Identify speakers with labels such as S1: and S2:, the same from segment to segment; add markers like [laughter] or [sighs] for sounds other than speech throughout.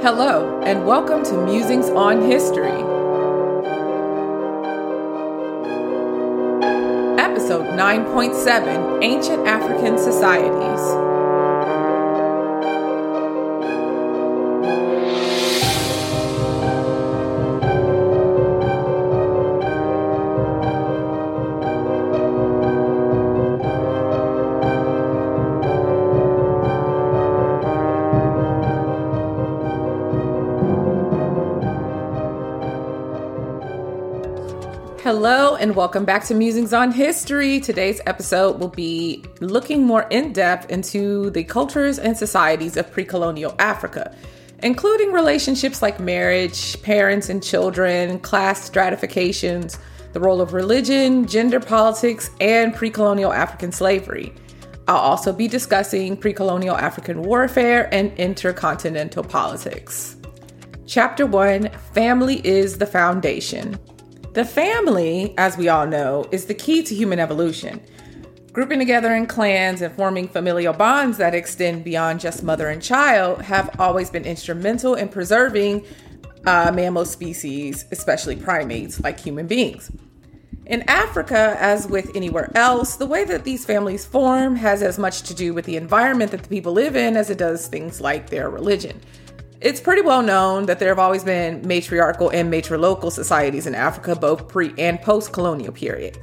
S1: Hello, and welcome to Musings on History. Episode 9.7 Ancient African Societies. And welcome back to Musings on History. Today's episode will be looking more in depth into the cultures and societies of pre colonial Africa, including relationships like marriage, parents and children, class stratifications, the role of religion, gender politics, and pre colonial African slavery. I'll also be discussing pre colonial African warfare and intercontinental politics. Chapter 1 Family is the Foundation. The family, as we all know, is the key to human evolution. Grouping together in clans and forming familial bonds that extend beyond just mother and child have always been instrumental in preserving uh, mammal species, especially primates like human beings. In Africa, as with anywhere else, the way that these families form has as much to do with the environment that the people live in as it does things like their religion. It's pretty well known that there have always been matriarchal and matrilocal societies in Africa, both pre and post colonial period.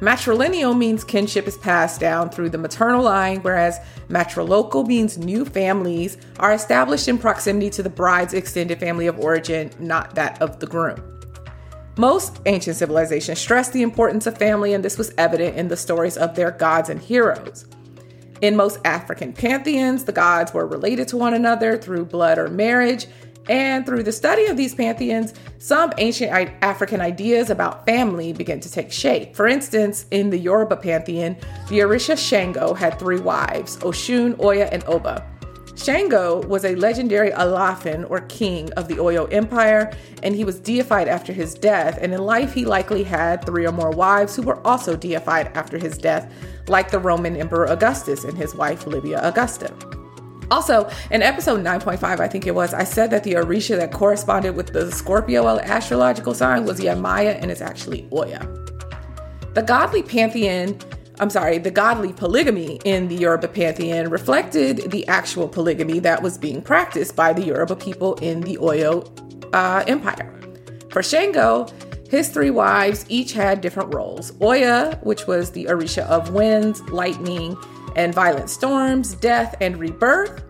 S1: Matrilineal means kinship is passed down through the maternal line, whereas matrilocal means new families are established in proximity to the bride's extended family of origin, not that of the groom. Most ancient civilizations stressed the importance of family, and this was evident in the stories of their gods and heroes. In most African pantheons, the gods were related to one another through blood or marriage. And through the study of these pantheons, some ancient African ideas about family began to take shape. For instance, in the Yoruba pantheon, the Orisha Shango had three wives Oshun, Oya, and Oba. Shango was a legendary Alaafin or king of the Oyo Empire, and he was deified after his death. And in life, he likely had three or more wives who were also deified after his death, like the Roman Emperor Augustus and his wife Livia Augusta. Also, in episode 9.5, I think it was, I said that the Orisha that corresponded with the Scorpio astrological sign was Yemaya, and it's actually Oya. The godly pantheon I'm sorry, the godly polygamy in the Yoruba pantheon reflected the actual polygamy that was being practiced by the Yoruba people in the Oyo uh, Empire. For Shango, his three wives each had different roles. Oya, which was the Orisha of winds, lightning, and violent storms, death, and rebirth.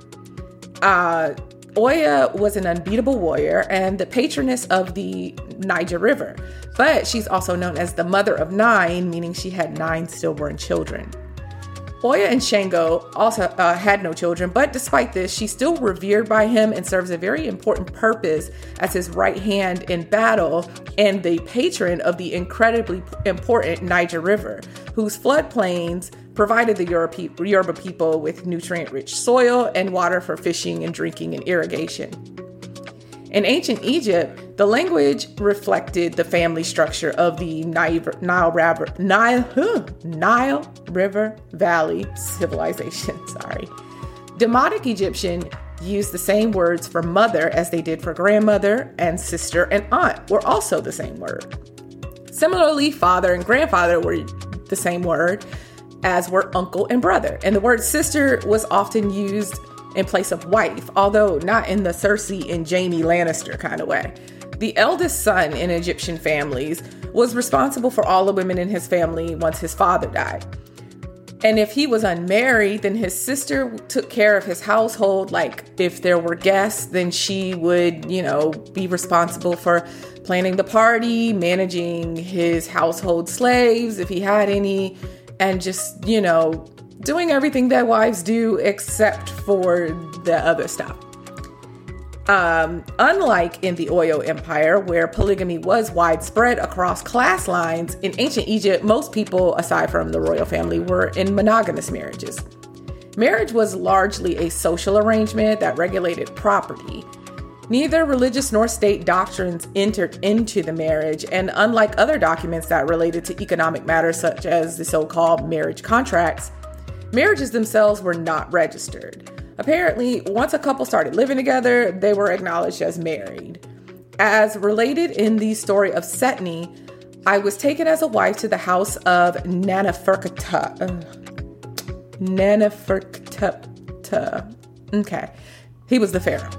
S1: Uh, Oya was an unbeatable warrior and the patroness of the Niger River, but she's also known as the mother of nine, meaning she had nine stillborn children. Oya and Shango also uh, had no children, but despite this, she's still revered by him and serves a very important purpose as his right hand in battle and the patron of the incredibly important Niger River, whose floodplains provided the Yoruba people with nutrient rich soil and water for fishing and drinking and irrigation. In ancient Egypt, the language reflected the family structure of the Nile, Nile, Nile, Nile River Valley civilization. [laughs] Sorry. Demotic Egyptian used the same words for mother as they did for grandmother, and sister and aunt were also the same word. Similarly, father and grandfather were the same word, as were uncle and brother. And the word sister was often used in place of wife, although not in the Cersei and Jaime Lannister kind of way. The eldest son in Egyptian families was responsible for all the women in his family once his father died. And if he was unmarried, then his sister took care of his household. Like if there were guests, then she would, you know, be responsible for planning the party, managing his household slaves if he had any, and just, you know, doing everything that wives do except for the other stuff. Um, unlike in the Oyo Empire, where polygamy was widespread across class lines, in ancient Egypt, most people, aside from the royal family, were in monogamous marriages. Marriage was largely a social arrangement that regulated property. Neither religious nor state doctrines entered into the marriage, and unlike other documents that related to economic matters such as the so called marriage contracts, marriages themselves were not registered. Apparently, once a couple started living together, they were acknowledged as married. As related in the story of Setni, I was taken as a wife to the house of Nanaferkata. Nanaferkata. Okay. He was the pharaoh.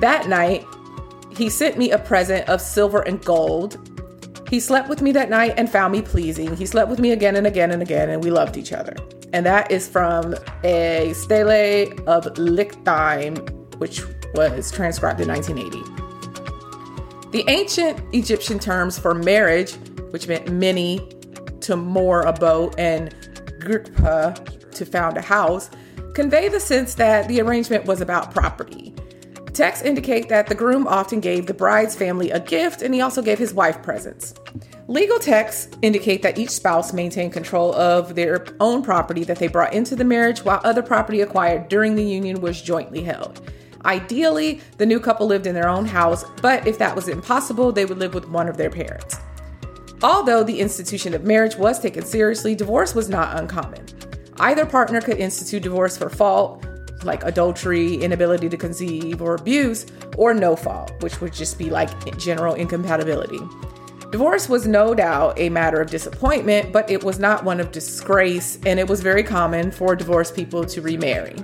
S1: That night, he sent me a present of silver and gold. He slept with me that night and found me pleasing. He slept with me again and again and again, and we loved each other. And that is from a stele of Lichtheim, which was transcribed in 1980. The ancient Egyptian terms for marriage, which meant many to moor a boat and grikpa to found a house, convey the sense that the arrangement was about property. Texts indicate that the groom often gave the bride's family a gift and he also gave his wife presents. Legal texts indicate that each spouse maintained control of their own property that they brought into the marriage while other property acquired during the union was jointly held. Ideally, the new couple lived in their own house, but if that was impossible, they would live with one of their parents. Although the institution of marriage was taken seriously, divorce was not uncommon. Either partner could institute divorce for fault, like adultery, inability to conceive, or abuse, or no fault, which would just be like general incompatibility. Divorce was no doubt a matter of disappointment, but it was not one of disgrace, and it was very common for divorced people to remarry.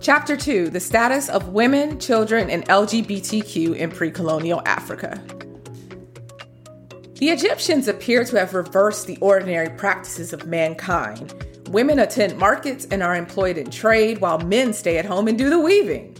S1: Chapter 2 The Status of Women, Children, and LGBTQ in Pre Colonial Africa. The Egyptians appear to have reversed the ordinary practices of mankind. Women attend markets and are employed in trade, while men stay at home and do the weaving.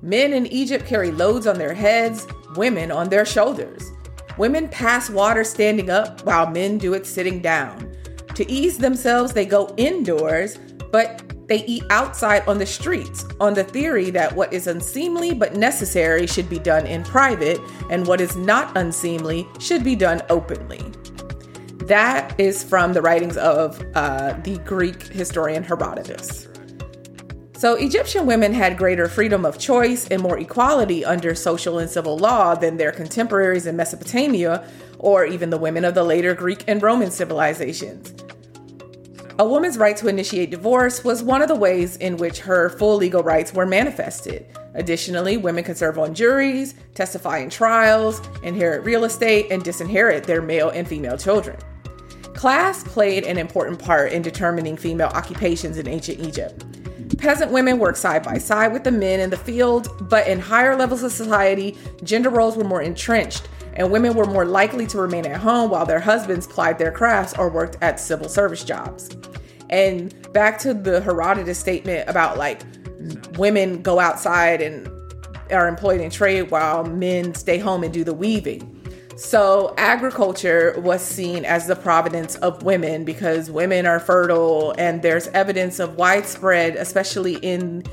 S1: Men in Egypt carry loads on their heads, women on their shoulders. Women pass water standing up, while men do it sitting down. To ease themselves, they go indoors, but they eat outside on the streets on the theory that what is unseemly but necessary should be done in private and what is not unseemly should be done openly. That is from the writings of uh, the Greek historian Herodotus. So, Egyptian women had greater freedom of choice and more equality under social and civil law than their contemporaries in Mesopotamia or even the women of the later Greek and Roman civilizations. A woman's right to initiate divorce was one of the ways in which her full legal rights were manifested. Additionally, women could serve on juries, testify in trials, inherit real estate, and disinherit their male and female children. Class played an important part in determining female occupations in ancient Egypt. Peasant women worked side by side with the men in the field, but in higher levels of society, gender roles were more entrenched, and women were more likely to remain at home while their husbands plied their crafts or worked at civil service jobs. And back to the Herodotus statement about like women go outside and are employed in trade while men stay home and do the weaving. So, agriculture was seen as the providence of women because women are fertile, and there's evidence of widespread, especially in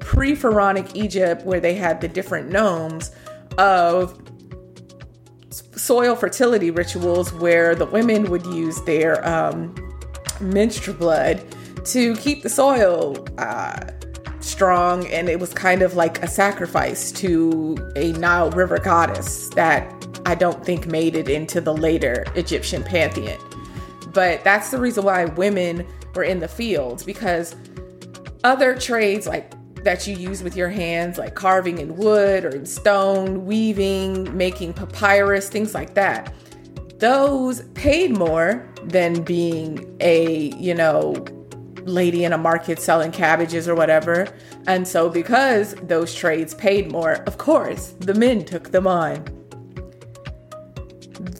S1: pre pharaonic Egypt, where they had the different nomes, of soil fertility rituals where the women would use their um, menstrual blood to keep the soil uh, strong, and it was kind of like a sacrifice to a Nile River goddess that I don't think made it into the later Egyptian pantheon. But that's the reason why women were in the fields because other trades like that you use with your hands, like carving in wood or in stone, weaving, making papyrus, things like that. Those paid more than being a, you know, lady in a market selling cabbages or whatever. And so, because those trades paid more, of course, the men took them on.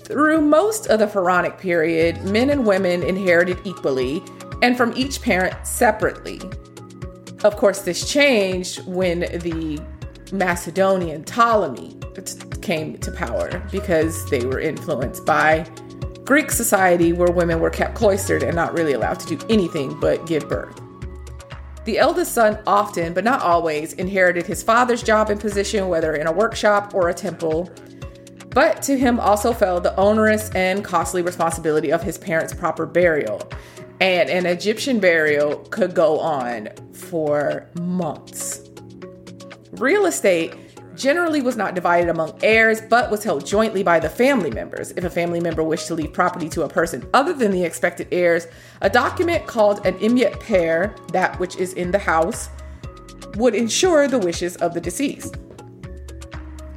S1: Through most of the pharaonic period, men and women inherited equally and from each parent separately. Of course, this changed when the Macedonian Ptolemy came to power because they were influenced by Greek society where women were kept cloistered and not really allowed to do anything but give birth. The eldest son often, but not always, inherited his father's job and position, whether in a workshop or a temple. But to him also fell the onerous and costly responsibility of his parents' proper burial. And an Egyptian burial could go on for months. Real estate generally was not divided among heirs, but was held jointly by the family members. If a family member wished to leave property to a person other than the expected heirs, a document called an emet pair, that which is in the house, would ensure the wishes of the deceased.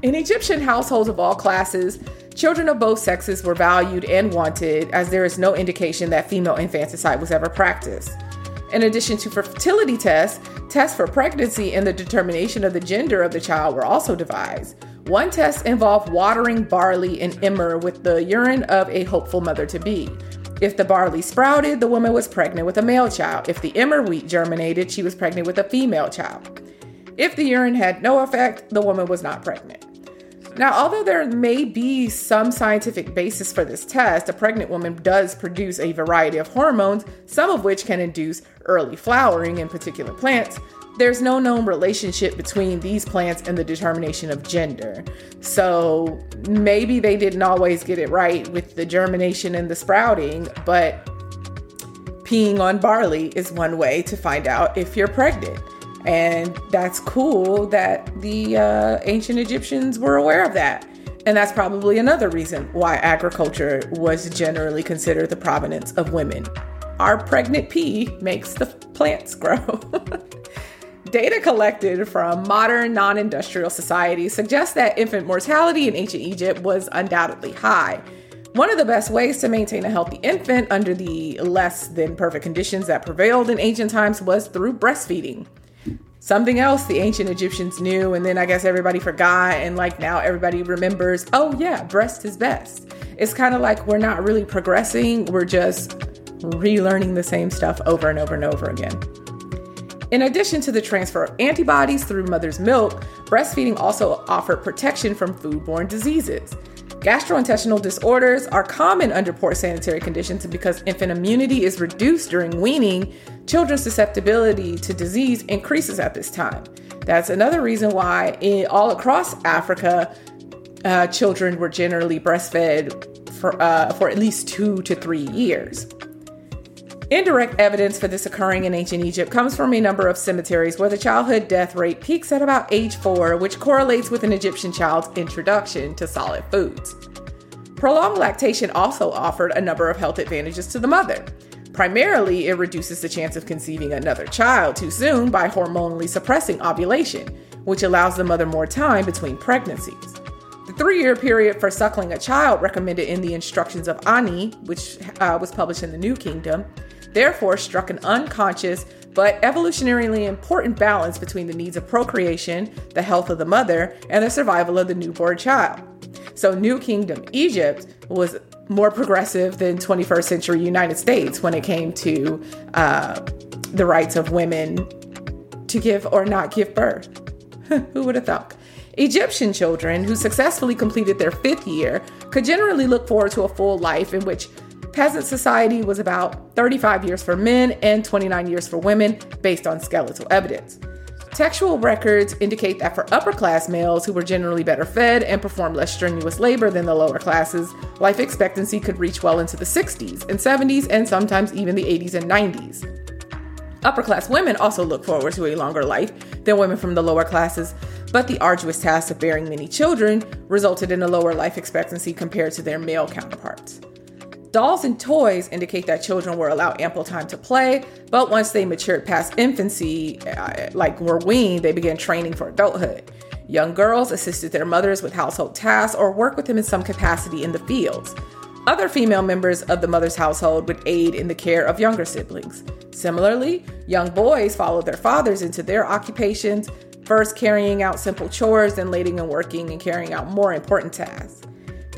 S1: In Egyptian households of all classes, children of both sexes were valued and wanted, as there is no indication that female infanticide was ever practiced. In addition to fertility tests, tests for pregnancy and the determination of the gender of the child were also devised. One test involved watering barley and emmer with the urine of a hopeful mother to be. If the barley sprouted, the woman was pregnant with a male child. If the emmer wheat germinated, she was pregnant with a female child. If the urine had no effect, the woman was not pregnant. Now, although there may be some scientific basis for this test, a pregnant woman does produce a variety of hormones, some of which can induce early flowering in particular plants. There's no known relationship between these plants and the determination of gender. So maybe they didn't always get it right with the germination and the sprouting, but peeing on barley is one way to find out if you're pregnant. And that's cool that the uh, ancient Egyptians were aware of that. And that's probably another reason why agriculture was generally considered the provenance of women. Our pregnant pea makes the plants grow. [laughs] Data collected from modern non industrial societies suggests that infant mortality in ancient Egypt was undoubtedly high. One of the best ways to maintain a healthy infant under the less than perfect conditions that prevailed in ancient times was through breastfeeding something else the ancient Egyptians knew, and then I guess everybody forgot, and like now everybody remembers, oh yeah, breast is best. It's kind of like we're not really progressing, we're just relearning the same stuff over and over and over again. In addition to the transfer of antibodies through mother's milk, breastfeeding also offered protection from foodborne diseases. Gastrointestinal disorders are common under poor sanitary conditions, because infant immunity is reduced during weaning, children's susceptibility to disease increases at this time. That's another reason why, in, all across Africa, uh, children were generally breastfed for, uh, for at least two to three years. Indirect evidence for this occurring in ancient Egypt comes from a number of cemeteries where the childhood death rate peaks at about age four, which correlates with an Egyptian child's introduction to solid foods. Prolonged lactation also offered a number of health advantages to the mother. Primarily, it reduces the chance of conceiving another child too soon by hormonally suppressing ovulation, which allows the mother more time between pregnancies. The three year period for suckling a child recommended in the instructions of Ani, which uh, was published in the New Kingdom, therefore struck an unconscious but evolutionarily important balance between the needs of procreation, the health of the mother, and the survival of the newborn child. So, New Kingdom Egypt was more progressive than 21st century United States when it came to uh, the rights of women to give or not give birth. [laughs] Who would have thought? Egyptian children who successfully completed their fifth year could generally look forward to a full life in which Peasant society was about 35 years for men and 29 years for women, based on skeletal evidence. Textual records indicate that for upper class males who were generally better fed and performed less strenuous labor than the lower classes, life expectancy could reach well into the 60s and 70s and sometimes even the 80s and 90s. Upper class women also look forward to a longer life than women from the lower classes, but the arduous task of bearing many children resulted in a lower life expectancy compared to their male counterparts. Dolls and toys indicate that children were allowed ample time to play, but once they matured past infancy, uh, like were weaned, they began training for adulthood. Young girls assisted their mothers with household tasks or worked with them in some capacity in the fields. Other female members of the mother's household would aid in the care of younger siblings. Similarly, young boys followed their fathers into their occupations, first carrying out simple chores, then leading and working and carrying out more important tasks.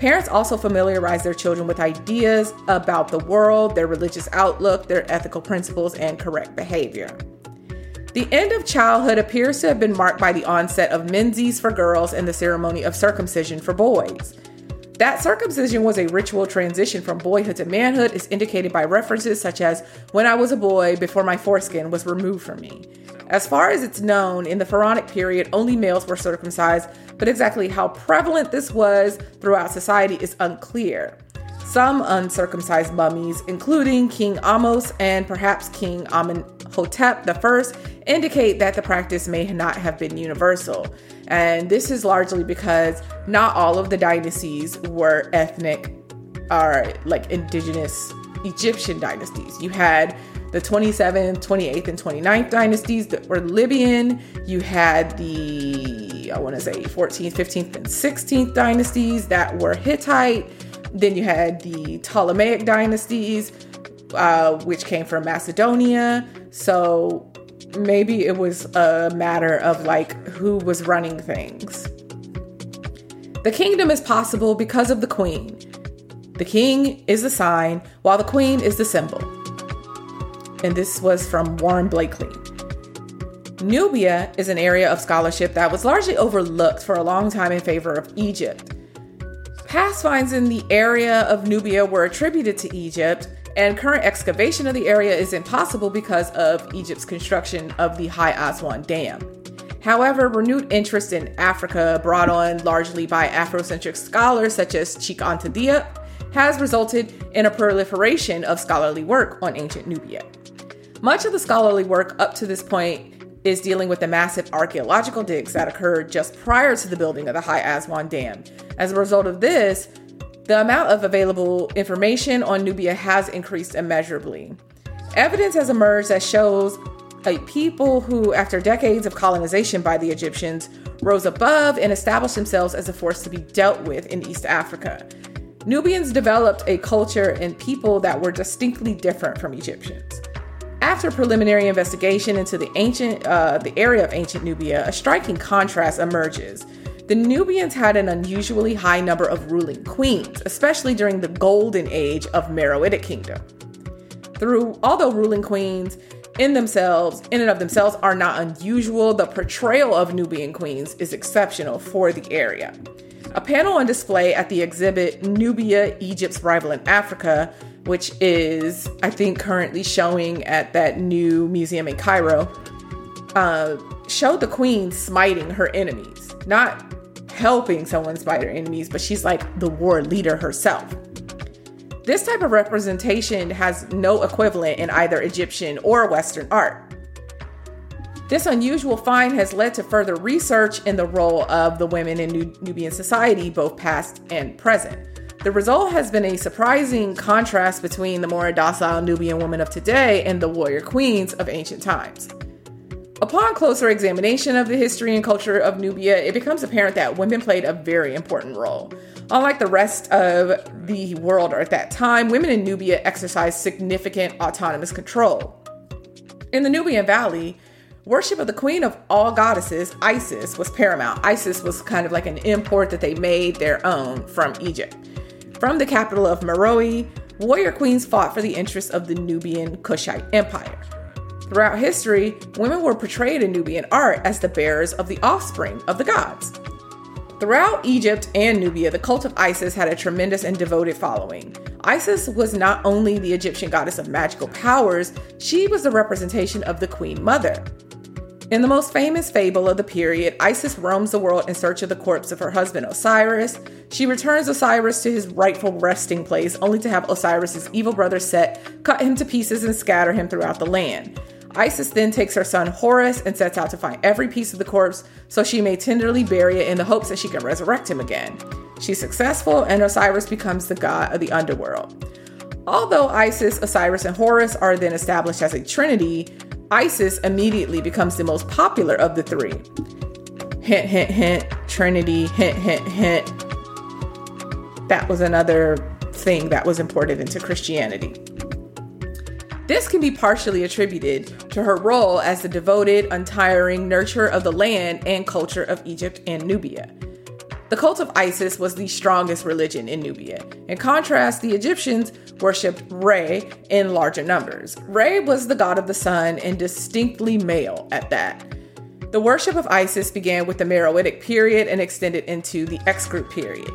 S1: Parents also familiarize their children with ideas about the world, their religious outlook, their ethical principles, and correct behavior. The end of childhood appears to have been marked by the onset of menses for girls and the ceremony of circumcision for boys. That circumcision was a ritual transition from boyhood to manhood is indicated by references such as when I was a boy before my foreskin was removed from me. As far as it's known, in the Pharaonic period, only males were circumcised, but exactly how prevalent this was throughout society is unclear. Some uncircumcised mummies, including King Ahmose and perhaps King Amenhotep I, indicate that the practice may not have been universal. And this is largely because not all of the dynasties were ethnic or like indigenous Egyptian dynasties. You had the 27th, 28th, and 29th dynasties that were Libyan. You had the, I want to say, 14th, 15th, and 16th dynasties that were Hittite. Then you had the Ptolemaic dynasties, uh, which came from Macedonia. So maybe it was a matter of like who was running things. The kingdom is possible because of the queen. The king is the sign, while the queen is the symbol. And this was from Warren Blakely. Nubia is an area of scholarship that was largely overlooked for a long time in favor of Egypt. Past finds in the area of Nubia were attributed to Egypt, and current excavation of the area is impossible because of Egypt's construction of the High Aswan Dam. However, renewed interest in Africa, brought on largely by Afrocentric scholars such as Cheikh Anta Diop, has resulted in a proliferation of scholarly work on ancient Nubia. Much of the scholarly work up to this point is dealing with the massive archaeological digs that occurred just prior to the building of the High Aswan Dam. As a result of this, the amount of available information on Nubia has increased immeasurably. Evidence has emerged that shows a people who, after decades of colonization by the Egyptians, rose above and established themselves as a force to be dealt with in East Africa. Nubians developed a culture and people that were distinctly different from Egyptians. After preliminary investigation into the ancient, uh, the area of ancient Nubia, a striking contrast emerges. The Nubians had an unusually high number of ruling queens, especially during the golden age of Meroitic kingdom. Through although ruling queens in themselves, in and of themselves, are not unusual, the portrayal of Nubian queens is exceptional for the area. A panel on display at the exhibit Nubia, Egypt's Rival in Africa which is, I think, currently showing at that new museum in Cairo, uh, showed the queen smiting her enemies, not helping someone smite her enemies, but she's like the war leader herself. This type of representation has no equivalent in either Egyptian or Western art. This unusual find has led to further research in the role of the women in Nubian society, both past and present. The result has been a surprising contrast between the more docile Nubian women of today and the warrior queens of ancient times. Upon closer examination of the history and culture of Nubia, it becomes apparent that women played a very important role. Unlike the rest of the world at that time, women in Nubia exercised significant autonomous control. In the Nubian Valley, worship of the queen of all goddesses, Isis, was paramount. Isis was kind of like an import that they made their own from Egypt. From the capital of Meroe, warrior queens fought for the interests of the Nubian Kushite Empire. Throughout history, women were portrayed in Nubian art as the bearers of the offspring of the gods. Throughout Egypt and Nubia, the cult of Isis had a tremendous and devoted following. Isis was not only the Egyptian goddess of magical powers, she was the representation of the Queen Mother. In the most famous fable of the period, Isis roams the world in search of the corpse of her husband Osiris. She returns Osiris to his rightful resting place, only to have Osiris's evil brother Set cut him to pieces and scatter him throughout the land. Isis then takes her son Horus and sets out to find every piece of the corpse so she may tenderly bury it in the hopes that she can resurrect him again. She's successful, and Osiris becomes the god of the underworld. Although Isis, Osiris, and Horus are then established as a trinity, Isis immediately becomes the most popular of the three. Hint, hint, hint, Trinity, hint, hint, hint. That was another thing that was imported into Christianity. This can be partially attributed to her role as the devoted, untiring nurturer of the land and culture of Egypt and Nubia. The cult of Isis was the strongest religion in Nubia. In contrast, the Egyptians worshipped Re in larger numbers. Re was the god of the sun and distinctly male at that. The worship of Isis began with the Meroitic period and extended into the X group period.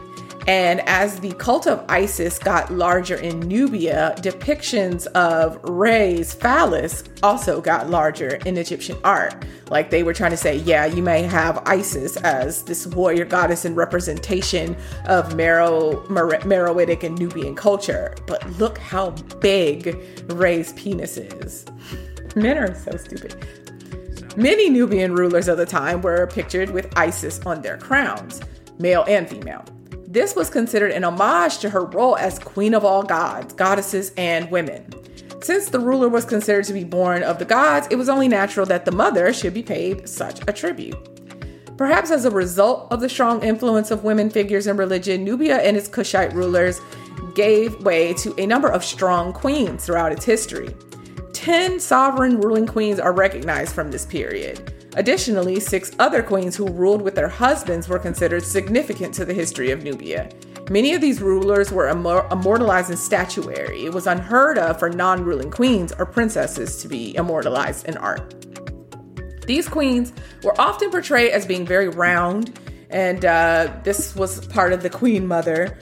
S1: And as the cult of Isis got larger in Nubia, depictions of Re's phallus also got larger in Egyptian art. Like they were trying to say, yeah, you may have Isis as this warrior goddess in representation of Mero, Mer- Meroitic and Nubian culture, but look how big Re's penis is. Men are so stupid. Many Nubian rulers of the time were pictured with Isis on their crowns, male and female. This was considered an homage to her role as queen of all gods, goddesses, and women. Since the ruler was considered to be born of the gods, it was only natural that the mother should be paid such a tribute. Perhaps as a result of the strong influence of women figures in religion, Nubia and its Kushite rulers gave way to a number of strong queens throughout its history. Ten sovereign ruling queens are recognized from this period. Additionally, six other queens who ruled with their husbands were considered significant to the history of Nubia. Many of these rulers were immortalized in statuary. It was unheard of for non ruling queens or princesses to be immortalized in art. These queens were often portrayed as being very round, and uh, this was part of the queen mother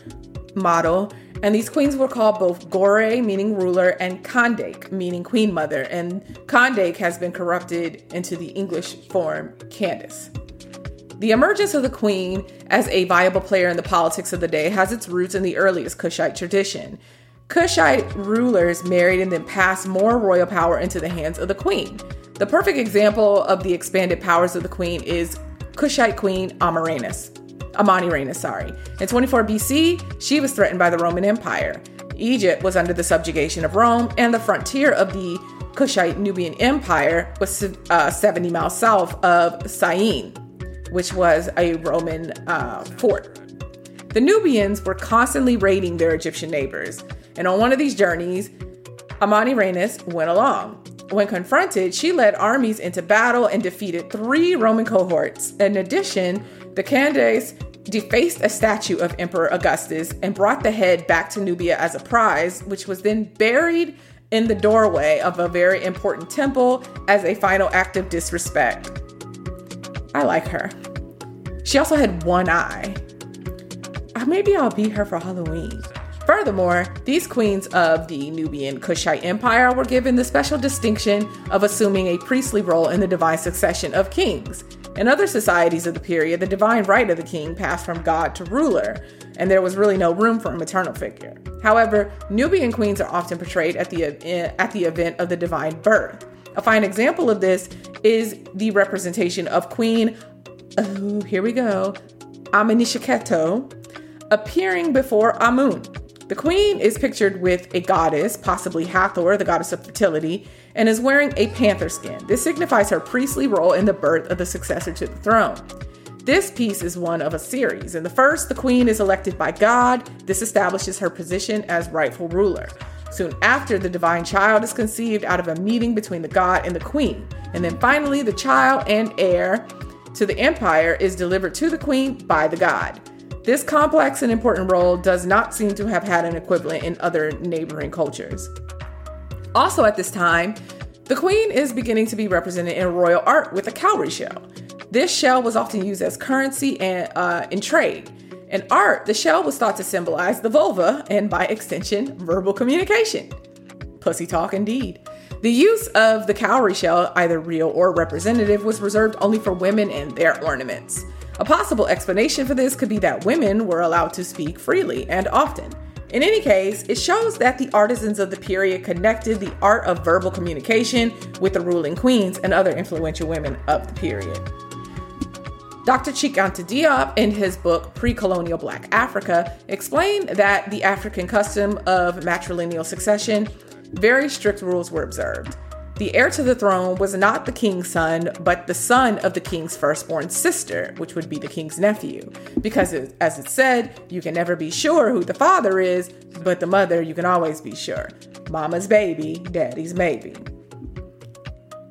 S1: model. And these queens were called both Qore, meaning ruler, and Kandake, meaning queen mother. And Kandake has been corrupted into the English form Candace. The emergence of the queen as a viable player in the politics of the day has its roots in the earliest Kushite tradition. Kushite rulers married and then passed more royal power into the hands of the queen. The perfect example of the expanded powers of the queen is Kushite queen Amaranes. Amanirenas, sorry. In 24 BC, she was threatened by the Roman Empire. Egypt was under the subjugation of Rome, and the frontier of the Kushite Nubian Empire was uh, 70 miles south of Syene, which was a Roman uh, fort. The Nubians were constantly raiding their Egyptian neighbors, and on one of these journeys, Amanirenas went along. When confronted, she led armies into battle and defeated three Roman cohorts. In addition, the Candace defaced a statue of Emperor Augustus and brought the head back to Nubia as a prize, which was then buried in the doorway of a very important temple as a final act of disrespect. I like her. She also had one eye. Uh, maybe I'll be her for Halloween. Furthermore, these queens of the Nubian Kushite Empire were given the special distinction of assuming a priestly role in the divine succession of kings. In other societies of the period, the divine right of the king passed from god to ruler, and there was really no room for a maternal figure. However, Nubian queens are often portrayed at the, eh, at the event of the divine birth. A fine example of this is the representation of Queen, oh, here we go, Amanishakheto, appearing before Amun. The queen is pictured with a goddess, possibly Hathor, the goddess of fertility, and is wearing a panther skin. This signifies her priestly role in the birth of the successor to the throne. This piece is one of a series. In the first, the queen is elected by God. This establishes her position as rightful ruler. Soon after, the divine child is conceived out of a meeting between the god and the queen. And then finally, the child and heir to the empire is delivered to the queen by the god. This complex and important role does not seem to have had an equivalent in other neighboring cultures. Also, at this time, the queen is beginning to be represented in royal art with a cowrie shell. This shell was often used as currency and uh, in trade. In art, the shell was thought to symbolize the vulva and, by extension, verbal communication. Pussy talk, indeed. The use of the cowrie shell, either real or representative, was reserved only for women and their ornaments. A possible explanation for this could be that women were allowed to speak freely and often. In any case, it shows that the artisans of the period connected the art of verbal communication with the ruling queens and other influential women of the period. Dr. Cheikh Anta Diop, in his book Pre Colonial Black Africa, explained that the African custom of matrilineal succession, very strict rules were observed. The heir to the throne was not the king's son, but the son of the king's firstborn sister, which would be the king's nephew. Because, it, as it said, you can never be sure who the father is, but the mother you can always be sure. Mama's baby, daddy's maybe.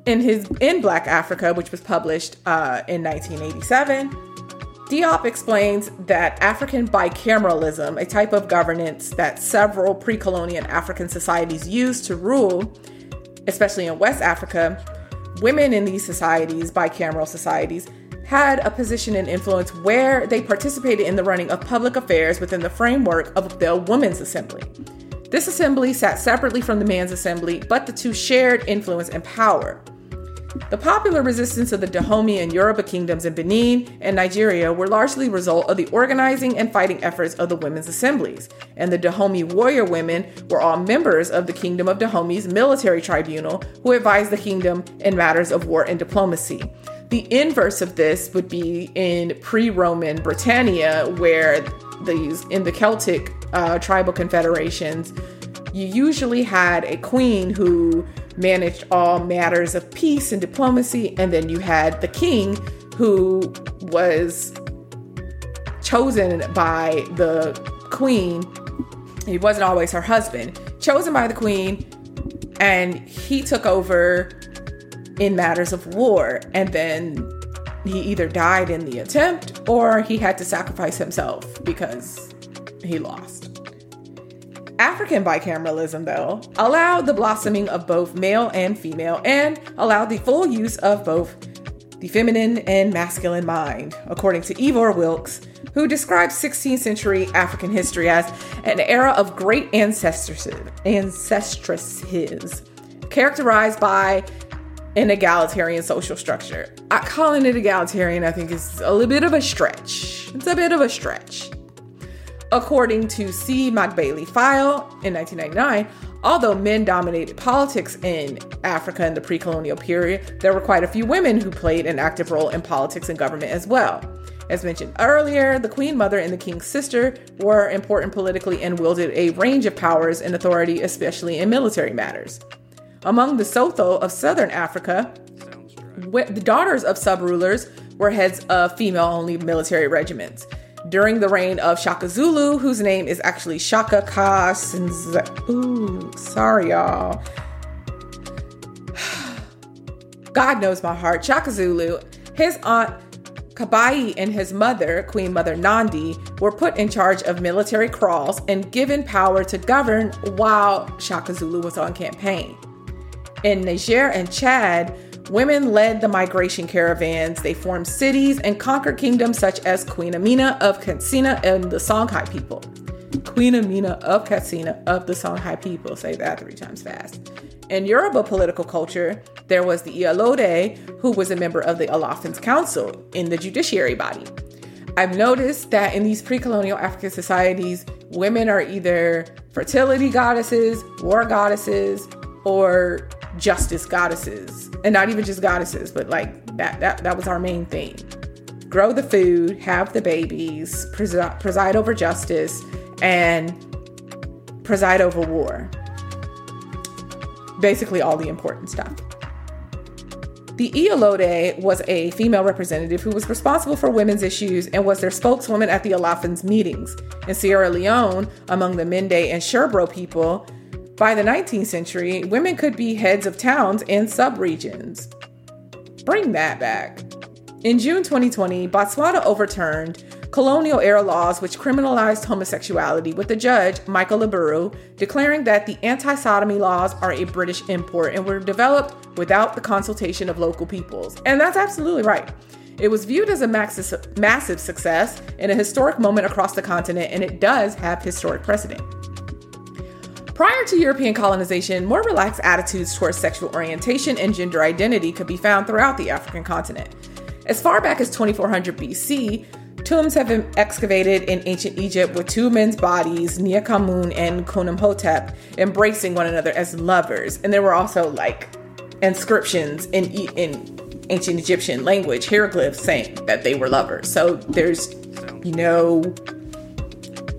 S1: In his in Black Africa, which was published uh, in 1987, Diop explains that African bicameralism, a type of governance that several pre-colonial African societies used to rule, especially in West Africa, women in these societies, bicameral societies, had a position and influence where they participated in the running of public affairs within the framework of the Women's Assembly. This assembly sat separately from the Man's Assembly, but the two shared influence and power. The popular resistance of the Dahomey and Yoruba kingdoms in Benin and Nigeria were largely a result of the organizing and fighting efforts of the women's assemblies, and the Dahomey warrior women were all members of the Kingdom of Dahomey's military tribunal who advised the kingdom in matters of war and diplomacy. The inverse of this would be in pre-Roman Britannia, where these in the Celtic uh, tribal confederations, you usually had a queen who managed all matters of peace and diplomacy, and then you had the king who was chosen by the queen. He wasn't always her husband, chosen by the queen, and he took over in matters of war. And then he either died in the attempt or he had to sacrifice himself because he lost. African bicameralism, though, allowed the blossoming of both male and female and allowed the full use of both the feminine and masculine mind, according to Ivor Wilks, who describes 16th century African history as an era of great ancestresses, ancestresses characterized by an egalitarian social structure. I, calling it egalitarian, I think, is a little bit of a stretch. It's a bit of a stretch. According to C. McBailey File in 1999, although men dominated politics in Africa in the pre colonial period, there were quite a few women who played an active role in politics and government as well. As mentioned earlier, the Queen Mother and the King's sister were important politically and wielded a range of powers and authority, especially in military matters. Among the Sotho of southern Africa, the daughters of sub rulers were heads of female only military regiments. During the reign of Shaka Zulu, whose name is actually Shaka Ka Ooh, sorry, y'all. [sighs] God knows my heart. Shaka Zulu, his aunt Kabayi and his mother, Queen Mother Nandi, were put in charge of military kraals and given power to govern while Shaka Zulu was on campaign. In Niger and Chad, women led the migration caravans. They formed cities and conquered kingdoms such as Queen Amina of Katsina and the Songhai people. Queen Amina of Katsina of the Songhai people. Say that three times fast. In Yoruba political culture, there was the Iyalode, who was a member of the Alaafin Council in the judiciary body. I've noticed that in these pre colonial African societies, women are either fertility goddesses, war goddesses, or justice goddesses. And not even just goddesses, but like that that, that was our main thing. Grow the food, have the babies, presi- preside over justice, and preside over war. Basically, all the important stuff. The Iyalode was a female representative who was responsible for women's issues and was their spokeswoman at the Alaafin's meetings. In Sierra Leone, among the Mende and Sherbro people, by the 19th century, women could be heads of towns and subregions. Bring that back. In June 2020, Botswana overturned colonial era laws which criminalized homosexuality, with the judge, Michael Leburu, declaring that the anti sodomy laws are a British import and were developed without the consultation of local peoples. And that's absolutely right. It was viewed as a massive success and a historic moment across the continent, and it does have historic precedent. Prior to European colonization, more relaxed attitudes towards sexual orientation and gender identity could be found throughout the African continent. As far back as 2400 BC, tombs have been excavated in ancient Egypt with two men's bodies, Nekha'Mun and Khnumhotep, embracing one another as lovers. And there were also like inscriptions in, in ancient Egyptian language, hieroglyphs saying that they were lovers. So there's no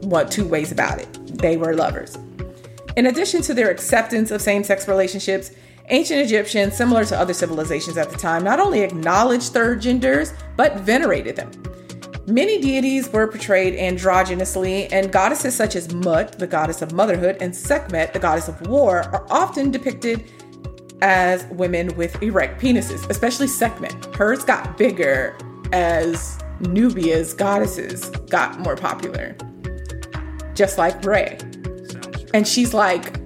S1: what two ways about it. They were lovers. In addition to their acceptance of same sex relationships, ancient Egyptians, similar to other civilizations at the time, not only acknowledged third genders, but venerated them. Many deities were portrayed androgynously, and goddesses such as Mut, the goddess of motherhood, and Sekhmet, the goddess of war, are often depicted as women with erect penises, especially Sekhmet. Hers got bigger as Nubia's goddesses got more popular, just like Re and she's like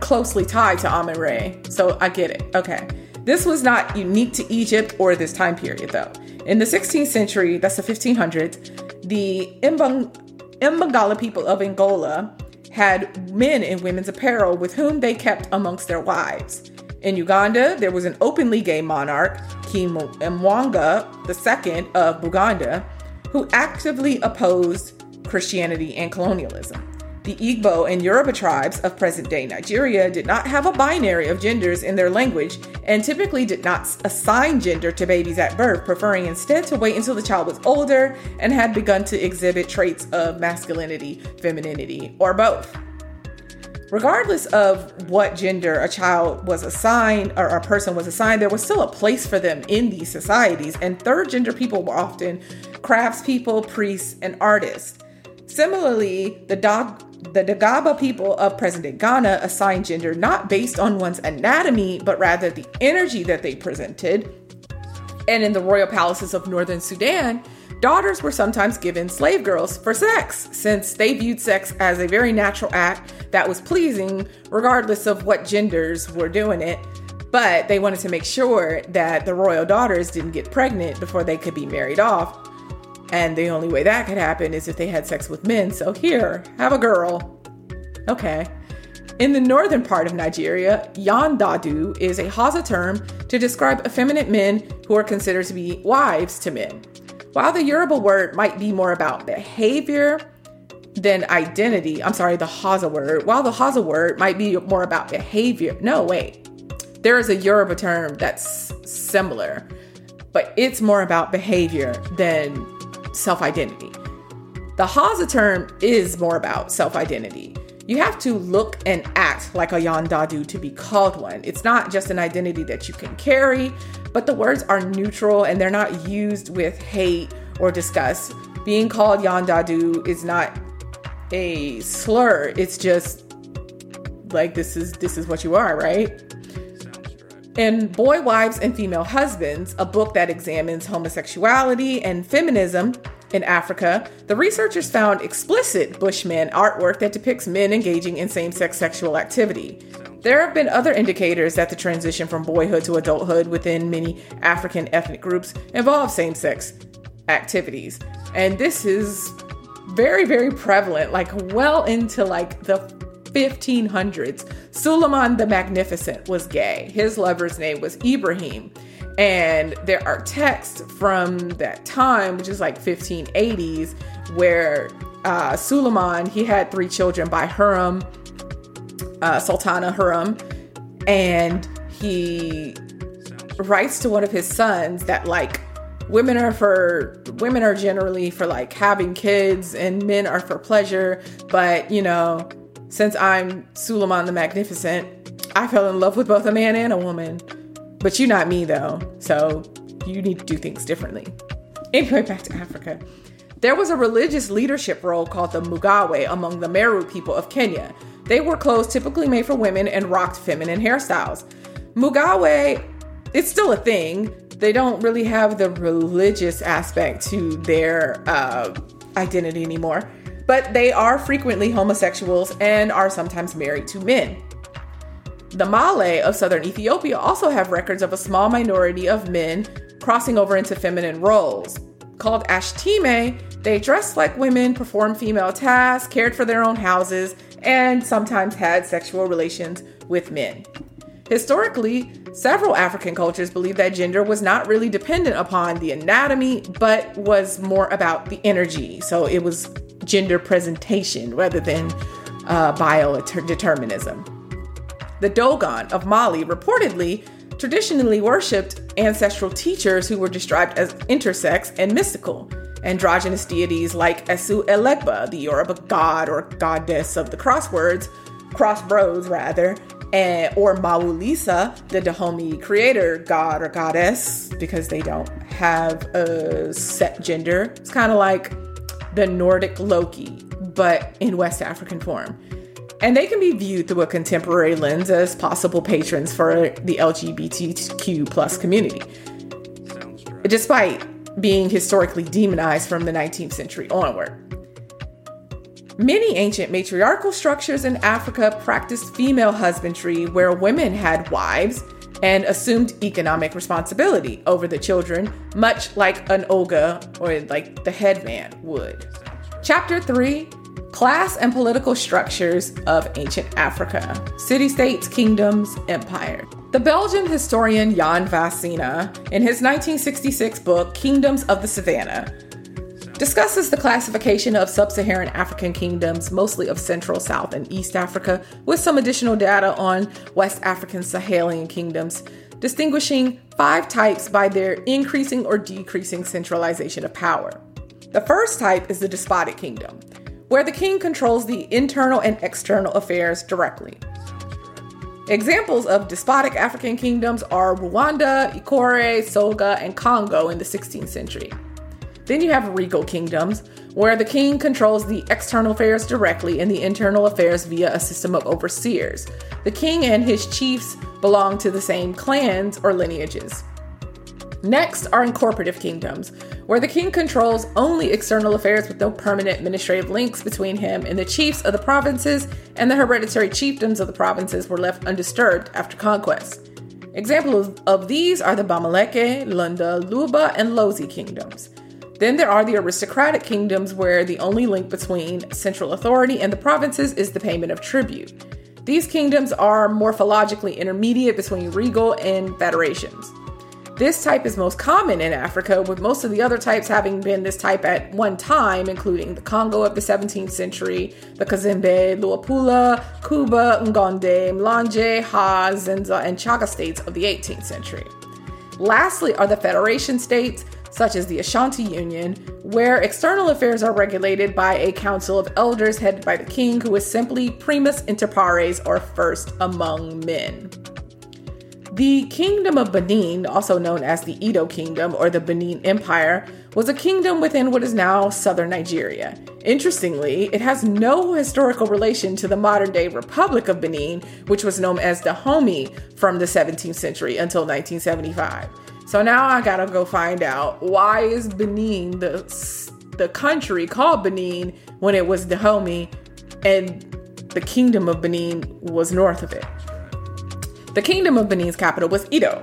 S1: closely tied to Amun Re. So I get it. Okay. This was not unique to Egypt or this time period, though. In the 16th century, that's the 1500s, the Imbangala people of Angola had men in women's apparel with whom they kept amongst their wives. In Uganda, there was an openly gay monarch, King Mwanga II of Buganda, who actively opposed Christianity and colonialism. The Igbo and Yoruba tribes of present day Nigeria did not have a binary of genders in their language and typically did not assign gender to babies at birth, preferring instead to wait until the child was older and had begun to exhibit traits of masculinity, femininity, or both. Regardless of what gender a child was assigned or a person was assigned, there was still a place for them in these societies, and third gender people were often craftspeople, priests, and artists. Similarly, the dog the Dagaba people of present day Ghana assigned gender not based on one's anatomy, but rather the energy that they presented. And in the royal palaces of northern Sudan, daughters were sometimes given slave girls for sex, since they viewed sex as a very natural act that was pleasing, regardless of what genders were doing it. But they wanted to make sure that the royal daughters didn't get pregnant before they could be married off. And the only way that could happen is if they had sex with men. So here, have a girl. Okay. In the northern part of Nigeria, yandadu is a Hausa term to describe effeminate men who are considered to be wives to men. While the Yoruba word might be more about behavior than identity, I'm sorry, the Hausa word, while the Hausa word might be more about behavior. No, wait. There is a Yoruba term that's similar, but it's more about behavior than self identity. The Hausa term is more about self identity. You have to look and act like a Yandadu to be called one. It's not just an identity that you can carry, but the words are neutral and they're not used with hate or disgust. Being called Yandadu is not a slur. It's just like this is this is what you are, right? In Boy Wives and Female Husbands, a book that examines homosexuality and feminism in Africa, the researchers found explicit Bushman artwork that depicts men engaging in same sex sexual activity. There have been other indicators that the transition from boyhood to adulthood within many African ethnic groups involves same sex activities. And this is very, very prevalent, like well into like the 1500s, Suleiman the Magnificent was gay. His lover's name was Ibrahim. And there are texts from that time, which is like 1580s, where uh, Suleiman, he had three children by Hurrem, uh, Sultana Hurrem, and he writes to one of his sons that like women are for women are generally for like having kids and men are for pleasure but you know since I'm Suleiman the Magnificent, I fell in love with both a man and a woman. But you're not me though, so you need to do things differently. Anyway, back to Africa. There was a religious leadership role called the Mugawe among the Meru people of Kenya. They wore clothes typically made for women and rocked feminine hairstyles. Mugawe, it's still a thing. They don't really have the religious aspect to their uh, identity anymore but they are frequently homosexuals and are sometimes married to men. The Male of southern Ethiopia also have records of a small minority of men crossing over into feminine roles. Called Ashtime, they dressed like women, performed female tasks, cared for their own houses, and sometimes had sexual relations with men. Historically, several African cultures believe that gender was not really dependent upon the anatomy, but was more about the energy. So it was gender presentation rather than uh, biodeterminism. The Dogon of Mali reportedly traditionally worshipped ancestral teachers who were described as intersex and mystical. Androgynous deities like Esu Elegba, the Yoruba god or goddess of the crosswords, crossroads rather, and, or Mawulisa, the Dahomey creator god or goddess, because they don't have a set gender. It's kind of like the Nordic Loki, but in West African form. And they can be viewed through a contemporary lens as possible patrons for the LGBTQ plus community. Despite being historically demonized from the 19th century onward. Many ancient matriarchal structures in Africa practiced female husbandry where women had wives and assumed economic responsibility over the children, much like an Oga or like the headman would. Chapter 3 Class and Political Structures of Ancient Africa City States, Kingdoms, Empire. The Belgian historian Jan Vansina, in his 1966 book Kingdoms of the Savannah, discusses the classification of sub Saharan African kingdoms, mostly of Central, South, and East Africa, with some additional data on West African Sahelian kingdoms, distinguishing five types by their increasing or decreasing centralization of power. The first type is the despotic kingdom, where the king controls the internal and external affairs directly. Examples of despotic African kingdoms are Rwanda, Nkore, Soga, and Congo in the 16th century. Then you have regal kingdoms, where the king controls the external affairs directly and the internal affairs via a system of overseers. The king and his chiefs belong to the same clans or lineages. Next are incorporative kingdoms, where the king controls only external affairs with no permanent administrative links between him and the chiefs of the provinces, and the hereditary chiefdoms of the provinces were left undisturbed after conquest. Examples of, these are the Bamileke, Lunda, Luba, and Lozi kingdoms. Then there are the aristocratic kingdoms, where the only link between central authority and the provinces is the payment of tribute. These kingdoms are morphologically intermediate between regal and federations. This type is most common in Africa, with most of the other types having been this type at one time, including the Congo of the 17th century, the Kazembe, Luapula, Kuba, Ngonde, Mlanje, Ha, Zenza, and Chaga states of the 18th century. Lastly are the federation states, such as the Ashanti Union, where external affairs are regulated by a council of elders headed by the king, who is simply primus inter pares or first among men. The Kingdom of Benin, also known as the Edo Kingdom or the Benin Empire, was a kingdom within what is now southern Nigeria. Interestingly, it has no historical relation to the modern day Republic of Benin, which was known as Dahomey from the 17th century until 1975. So now I gotta go find out why is Benin the the country called Benin when it was Dahomey and the Kingdom of Benin was north of it. The Kingdom of Benin's capital was Edo,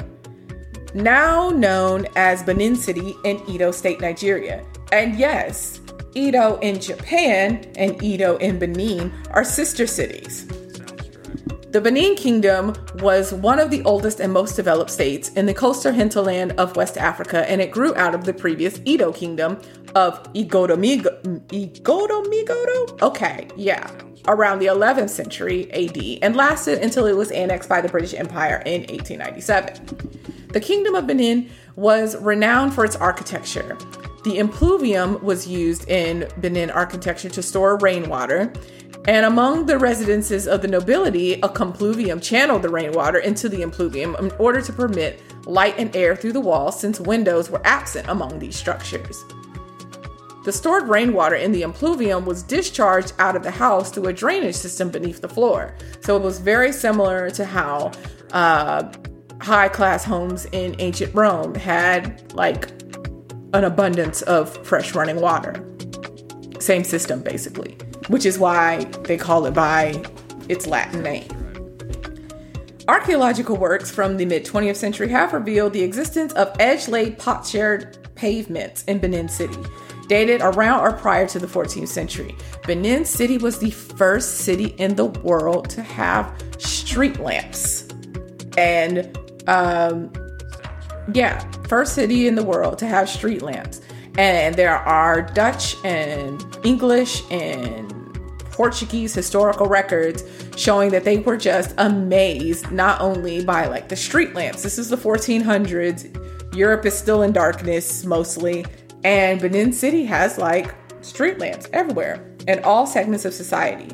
S1: now known as Benin City in Edo State, Nigeria. And yes, Edo in Japan and Edo in Benin are sister cities. The Benin Kingdom was one of the oldest and most developed states in the coastal hinterland of West Africa, and it grew out of the previous Edo Kingdom of Igodomigo. Igodomigodo? Okay, yeah, around the 11th century AD and lasted until it was annexed by the British Empire in 1897. The Kingdom of Benin was renowned for its architecture. The impluvium was used in Benin architecture to store rainwater, and among the residences of the nobility, a compluvium channeled the rainwater into the impluvium in order to permit light and air through the walls since windows were absent among these structures. The stored rainwater in the impluvium was discharged out of the house through a drainage system beneath the floor. So it was very similar to how uh, high class homes in ancient Rome had like an abundance of fresh running water. Same system, basically, which is why they call it by its Latin name. Archaeological works from the mid 20th century have revealed the existence of edge laid potsherd pavements in Benin City dated around or prior to the 14th century. Benin City was the first city in the world to have street lamps. And um, yeah, first city in the world to have street lamps. And there are Dutch and English and Portuguese historical records showing that they were just amazed not only by like the street lamps. This is the 1400s. Europe is still in darkness mostly and Benin City has like street lamps everywhere in all segments of society.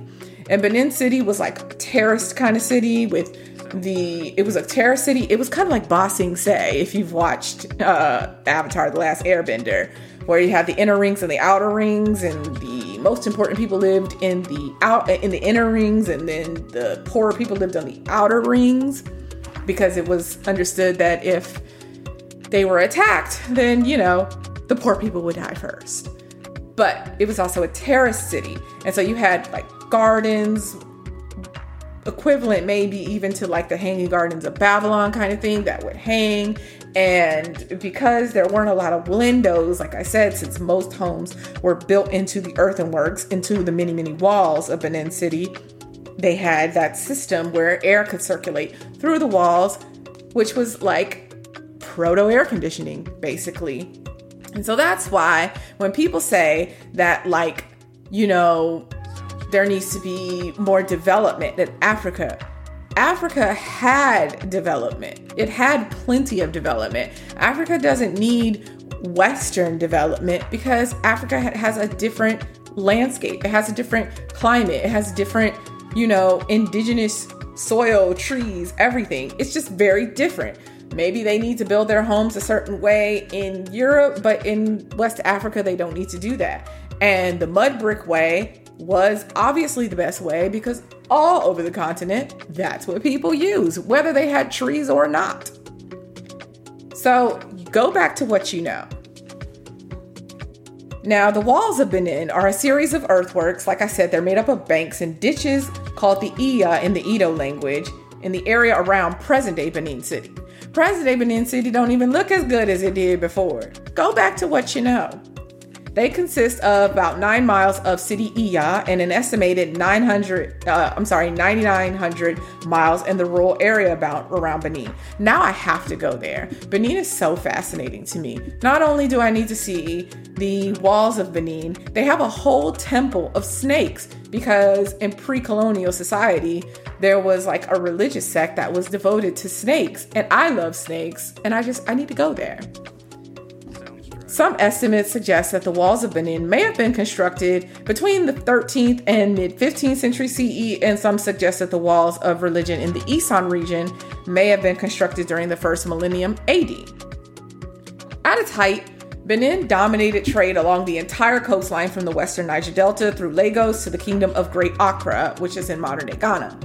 S1: And Benin City was like a terraced kind of city with the it was a terrace city. It was kind of like Ba Sing Se if you've watched uh, Avatar: The Last Airbender, where you have the inner rings and the outer rings, and the most important people lived in the out in the inner rings, and then the poorer people lived on the outer rings, because it was understood that if they were attacked, then you know the poor people would die first. But it was also a terrace city. And so you had like gardens, equivalent maybe even to like the hanging gardens of Babylon kind of thing that would hang. And because there weren't a lot of windows, like I said, since most homes were built into the earthenworks, into the many, many walls of Benin City, they had that system where air could circulate through the walls which was like proto air conditioning, basically. And so that's why when people say that, like, you know, there needs to be more development in Africa, Africa had development. It had plenty of development. Africa doesn't need Western development because Africa has a different landscape. It has a different climate. It has different, you know, indigenous soil, trees, everything. It's just very different. Maybe they need to build their homes a certain way in Europe, but in West Africa, they don't need to do that. And the mud brick way was obviously the best way because all over the continent, that's what people use, whether they had trees or not. So go back to what you know. Now, the walls of Benin are a series of earthworks. Like I said, they're made up of banks and ditches called the Iya in the Edo language in the area around present day Benin City. Present day Benin City don't even look as good as it did before. Go back to what you know. They consist of about nine miles of city Iya and an estimated 900, uh, I'm sorry, 9,900 miles in the rural area about around Benin. Now I have to go there. Benin is so fascinating to me. Not only do I need to see the walls of Benin, they have a whole temple of snakes because in pre-colonial society, there was like a religious sect that was devoted to snakes and I love snakes and I just I need to go there. Some estimates suggest that the walls of Benin may have been constructed between the 13th and mid 15th century CE, and some suggest that the walls of religion in the Esan region may have been constructed during the first millennium AD. At its height, Benin dominated trade along the entire coastline from the western Niger Delta through Lagos to the Kingdom of Great Accra, which is in modern day Ghana.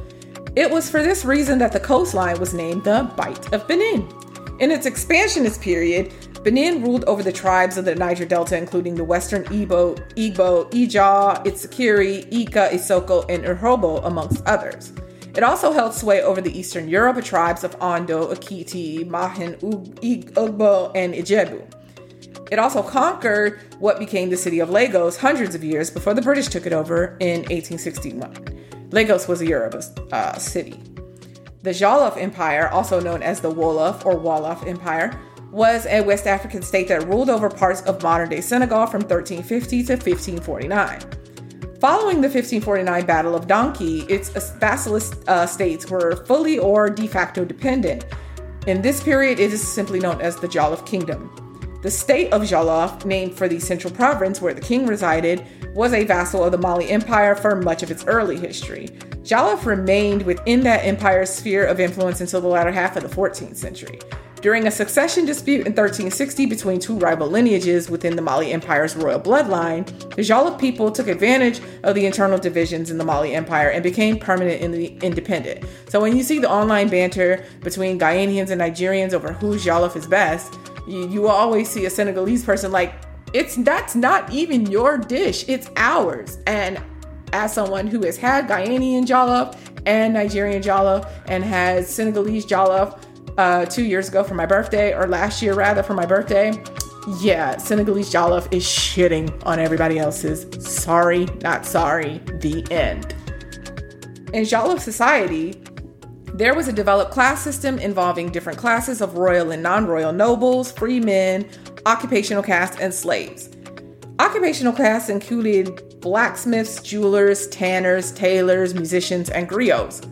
S1: It was for this reason that the coastline was named the Bight of Benin. In its expansionist period, Benin ruled over the tribes of the Niger Delta, including the Western Igbo, Igbo, Ija, Itsekiri, Ika, Isoko, and Urhobo, amongst others. It also held sway over the Eastern Yoruba tribes of Ondo, Ekiti, Mahin, Ugbo, and Ijebu. It also conquered what became the city of Lagos hundreds of years before the British took it over in 1861. Lagos was a Yoruba uh, city. The Jollof Empire, also known as the Wolof or Wolof Empire, was a West African state that ruled over parts of modern day Senegal from 1350 to 1549. Following the 1549 Battle of Danki, its vassal uh, states were fully or de facto dependent. In this period, it is simply known as the Jollof Kingdom. The state of Jollof, named for the central province where the king resided, was a vassal of the Mali Empire for much of its early history. Jollof remained within that empire's sphere of influence until the latter half of the 14th century. During a succession dispute in 1360 between two rival lineages within the Mali Empire's royal bloodline, the Jollof people took advantage of the internal divisions in the Mali Empire and became permanently independent. So when you see the online banter between Ghanaians and Nigerians over whose Jollof is best, you, you will always see a Senegalese person like, it's that's not even your dish, it's ours. And as someone who has had Ghanaian jollof and Nigerian jollof and has Senegalese jollof, uh, two years ago for my birthday, or last year rather for my birthday. Yeah, Senegalese jollof is shitting on everybody else's. Sorry, not sorry. The end. In Jollof society, there was a developed class system involving different classes of royal and non royal nobles, free men, occupational caste, and slaves. Occupational caste included blacksmiths, jewelers, tanners, tailors, musicians, and griots.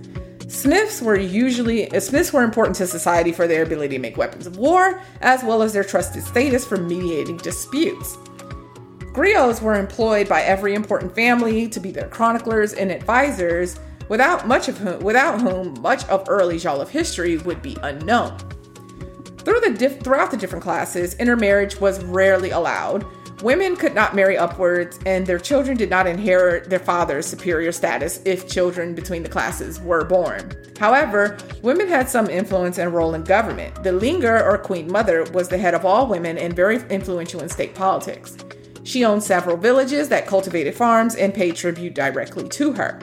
S1: Smiths were usually uh, Smiths were important to society for their ability to make weapons of war, as well as their trusted status for mediating disputes. Griots were employed by every important family to be their chroniclers and advisors, without much of whom, without whom much of early Jollof history would be unknown. Through the throughout the different classes, intermarriage was rarely allowed, Women could not marry upwards, and their children did not inherit their father's superior status if children between the classes were born. However, women had some influence and role in government. The Linger, or Queen Mother, was the head of all women and very influential in state politics. She owned several villages that cultivated farms and paid tribute directly to her.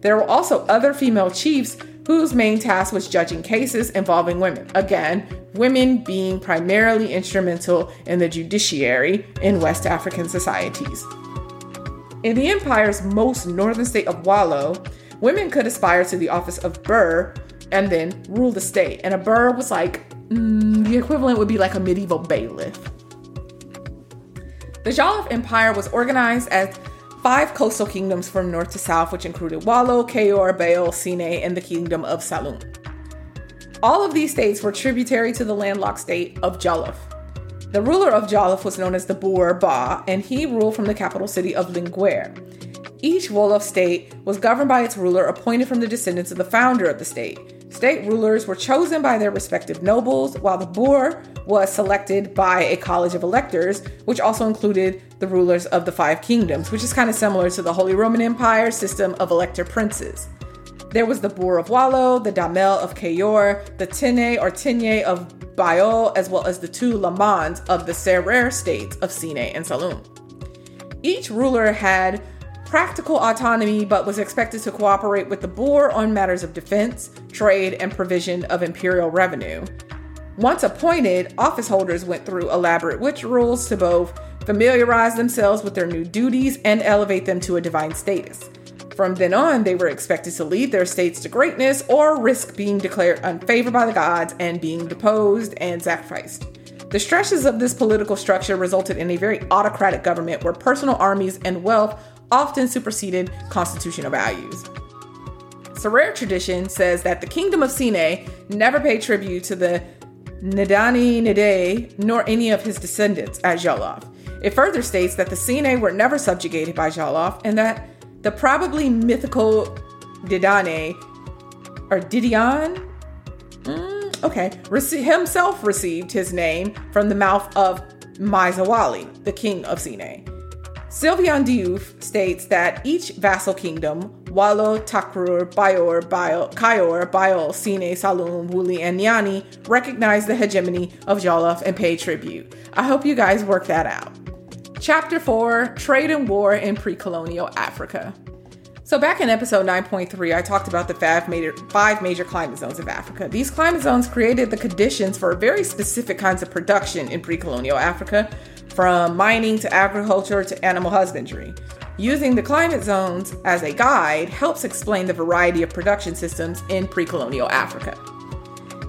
S1: There were also other female chiefs whose main task was judging cases involving women. Again, women being primarily instrumental in the judiciary in West African societies. In the empire's most northern state of Waalo, women could aspire to the office of Bur, and then rule the state. And a burgh was like mm, the equivalent would be like a medieval bailiff. The Jollof Empire was organized as five coastal kingdoms from north to south, which included Wallo, Kayor, Baol, Sine, and the Kingdom of Saloum. All of these states were tributary to the landlocked state of Jollof. The ruler of Jollof was known as the Boer Ba, and he ruled from the capital city of Linguère. Each Wolof state was governed by its ruler appointed from the descendants of the founder of the state. State rulers were chosen by their respective nobles, while the Boer was selected by a college of electors, which also included the rulers of the five kingdoms, which is kind of similar to the Holy Roman Empire system of elector princes. There was the Boer of Wallo, the Damel of Kayor, the Tine or Tinye of Baol, as well as the two Lamans of the Serer states of Sine and Saloum. Each ruler had practical autonomy, but was expected to cooperate with the Boer on matters of defense, trade, and provision of imperial revenue. Once appointed, office holders went through elaborate witch rules to both familiarize themselves with their new duties and elevate them to a divine status. From then on, they were expected to lead their states to greatness or risk being declared unfavored by the gods and being deposed and sacrificed. The stresses of this political structure resulted in a very autocratic government where personal armies and wealth often superseded constitutional values. Serer tradition says that the kingdom of Sine never paid tribute to the Ndani Nde nor any of his descendants at Jollof. It further states that the Sine were never subjugated by Jollof and that the probably mythical Didane or Didion, mm, okay, himself received his name from the mouth of Maizawali, the king of Sine. Sylviane Diouf states that each vassal kingdom, Walo, Takrur, Bayor, Bayo, Kayor, Baol, Sine, Saloum, Wuli, and Nyani, recognize the hegemony of Jollof and pay tribute. I hope you guys work that out. Chapter 4 Trade and War in Pre Colonial Africa. So, back in episode 9.3, I talked about the five major, five major climate zones of Africa. These climate zones created the conditions for very specific kinds of production in pre colonial Africa, from mining to agriculture to animal husbandry. Using the climate zones as a guide helps explain the variety of production systems in pre colonial Africa.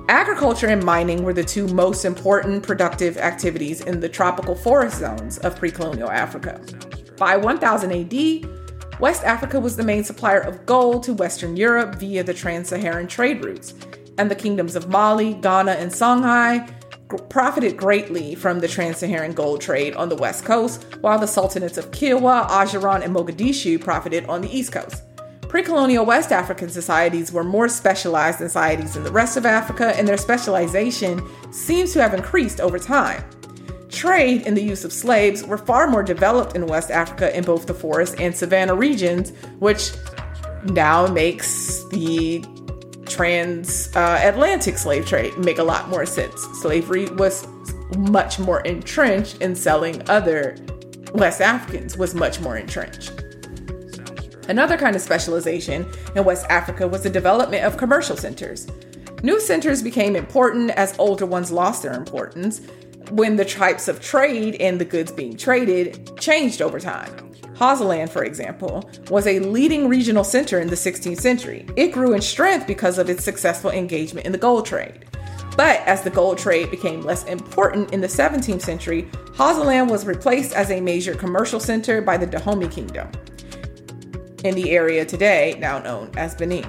S1: Agriculture and mining were the two most important productive activities in the tropical forest zones of pre colonial Africa. By 1000 AD, West Africa was the main supplier of gold to Western Europe via the trans Saharan trade routes, and the kingdoms of Mali, Ghana, and Songhai profited greatly from the trans-Saharan gold trade on the west coast, while the sultanates of Kilwa, Ajuran, and Mogadishu profited on the east coast. Pre-colonial West African societies were more specialized than societies in the rest of Africa, and their specialization seems to have increased over time. Trade and the use of slaves were far more developed in West Africa in both the forest and savanna regions, which now makes the transatlantic uh, slave trade make a lot more sense. Slavery was much more entrenched, and selling other West Africans was much more entrenched. Another kind of specialization in West Africa was the development of commercial centers. New centers became important as older ones lost their importance when the types of trade and the goods being traded changed over time. Hausaland, for example, was a leading regional center in the 16th century. It grew in strength because of its successful engagement in the gold trade. But as the gold trade became less important in the 17th century, Hausaland was replaced as a major commercial center by the Dahomey Kingdom in the area today, now known as Benin.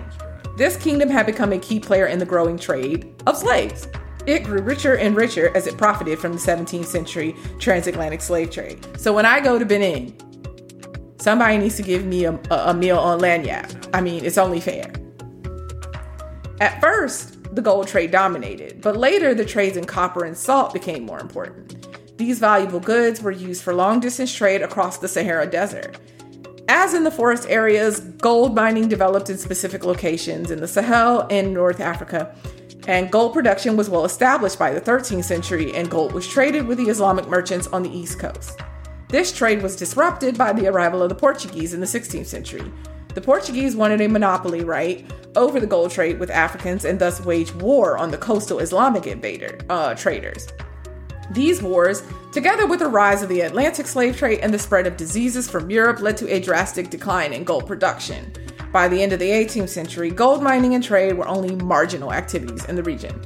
S1: This kingdom had become a key player in the growing trade of slaves. It grew richer and richer as it profited from the 17th century transatlantic slave trade. So when I go to Benin, Somebody needs to give me a, a, meal on lagniappe. I mean, it's only fair. At first, the gold trade dominated, but later the trades in copper and salt became more important. These valuable goods were used for long distance trade across the Sahara Desert. As in the forest areas, gold mining developed in specific locations in the Sahel and North Africa, and gold production was well established by the 13th century, and gold was traded with the Islamic merchants on the East Coast. This trade was disrupted by the arrival of the Portuguese in the 16th century. The Portuguese wanted a monopoly right over the gold trade with Africans and thus waged war on the coastal Islamic invader uh, traders. These wars, together with the rise of the Atlantic slave trade and the spread of diseases from Europe, led to a drastic decline in gold production. By the end of the 18th century, gold mining and trade were only marginal activities in the region.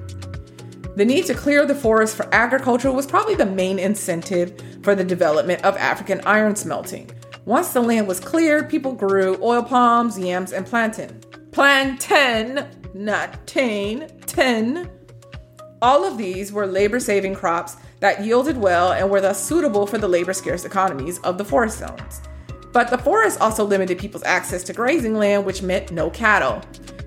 S1: The need to clear the forest for agriculture was probably the main incentive for the development of African iron smelting. Once the land was cleared, people grew oil palms, yams, and plantain. Plantain, not tane, ten. All of these were labor saving crops that yielded well and were thus suitable for the labor scarce economies of the forest zones. But the forest also limited people's access to grazing land, which meant no cattle.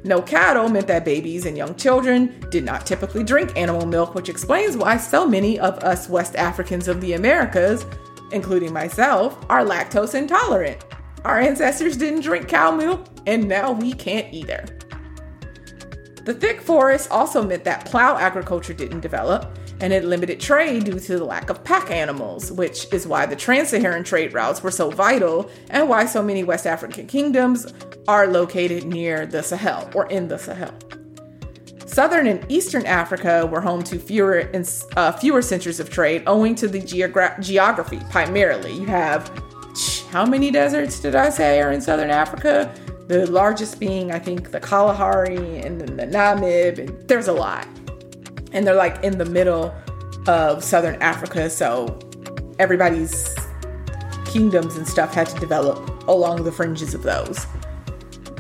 S1: No cattle meant that babies and young children did not typically drink animal milk, which explains why so many of us West Africans of the Americas, including myself, are lactose intolerant. Our ancestors didn't drink cow milk, and now we can't either. The thick forest also meant that plow agriculture didn't develop, and it limited trade due to the lack of pack animals, which is why the trans Saharan trade routes were so vital and why so many West African kingdoms are located near the Sahel or in the Sahel. Southern and Eastern Africa were home to fewer uh, fewer centers of trade owing to the geogra- geography primarily. You have how many deserts did I say are in Southern Africa? The largest being, I think, the Kalahari and then the Namib, and there's a lot and they're like in the middle of southern Africa, so everybody's kingdoms and stuff had to develop along the fringes of those.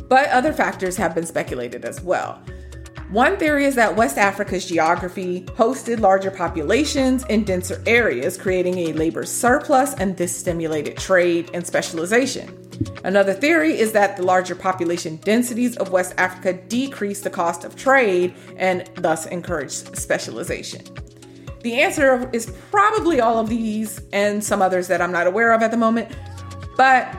S1: But other factors have been speculated as well. One theory is that West Africa's geography hosted larger populations in denser areas, creating a labor surplus, and this stimulated trade and specialization. Another theory is that the larger population densities of West Africa decreased the cost of trade and thus encouraged specialization. The answer is probably all of these and some others that I'm not aware of at the moment, but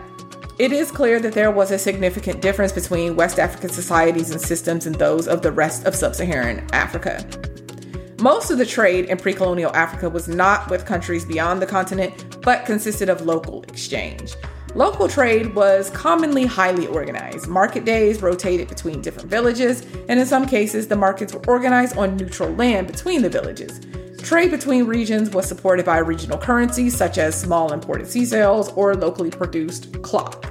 S1: it is clear that there was a significant difference between West African societies and systems and those of the rest of sub Saharan Africa. Most of the trade in pre colonial Africa was not with countries beyond the continent, but consisted of local exchange. Local trade was commonly highly organized. Market days rotated between different villages, and in some cases, the markets were organized on neutral land between the villages. Trade between regions was supported by regional currencies such as small imported seashells or locally produced cloth.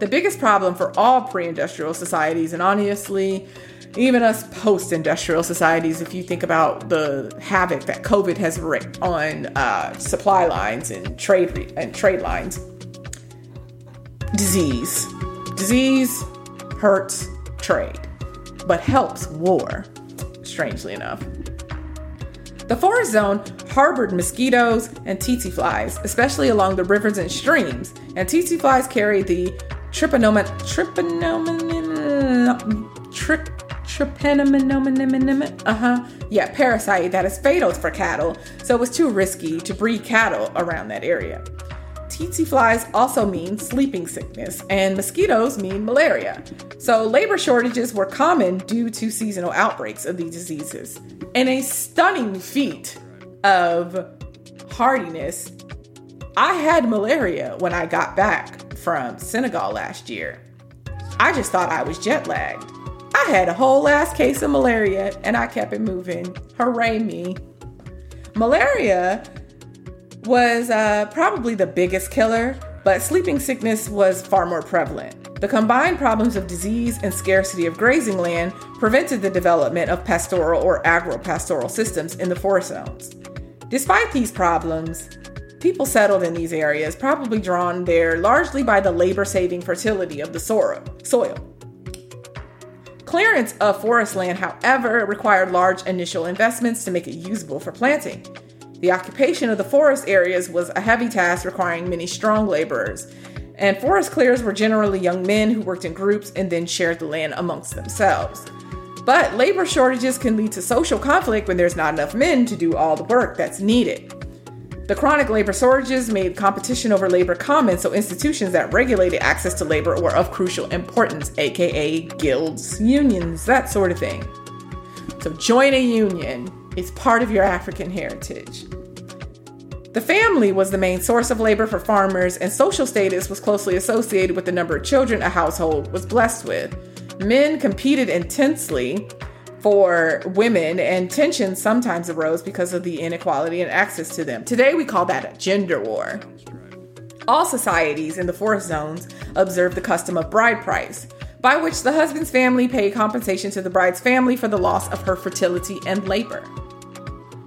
S1: The biggest problem for all pre industrial societies, and honestly, even us post industrial societies, if you think about the havoc that COVID has wreaked on uh, supply lines and trade, re- and trade lines, disease. Disease hurts trade, but helps war, strangely enough. The forest zone harbored mosquitoes and tsetse flies, especially along the rivers and streams, and tsetse flies carry the trypanoma, trypanoma, trypanomon trypanomon uh-huh yeah parasite that is fatal for cattle so it was too risky to breed cattle around that area tsetse flies also mean sleeping sickness, and mosquitoes mean malaria. So, labor shortages were common due to seasonal outbreaks of these diseases. In a stunning feat of hardiness, I had malaria when I got back from Senegal last year. I just thought I was jet lagged. I had a whole last case of malaria and I kept it moving. Hooray me. Malaria was uh, probably the biggest killer, but sleeping sickness was far more prevalent. The combined problems of disease and scarcity of grazing land prevented the development of pastoral or agro-pastoral systems in the forest zones. Despite these problems, people settled in these areas, probably drawn there largely by the labor saving fertility of the soil. Clearance of forest land, however, required large initial investments to make it usable for planting. The occupation of the forest areas was a heavy task requiring many strong laborers, and forest clearers were generally young men who worked in groups and then shared the land amongst themselves. But labor shortages can lead to social conflict when there's not enough men to do all the work that's needed. The chronic labor shortages made competition over labor common, so institutions that regulated access to labor were of crucial importance, aka guilds, unions, that sort of thing. So join a union, is part of your African heritage. The family was the main source of labor for farmers, and social status was closely associated with the number of children a household was blessed with. Men competed intensely for women, and tensions sometimes arose because of the inequality and access to them. Today, we call that a gender war. All societies in the forest zones observed the custom of bride price. By which the husband's family paid compensation to the bride's family for the loss of her fertility and labor.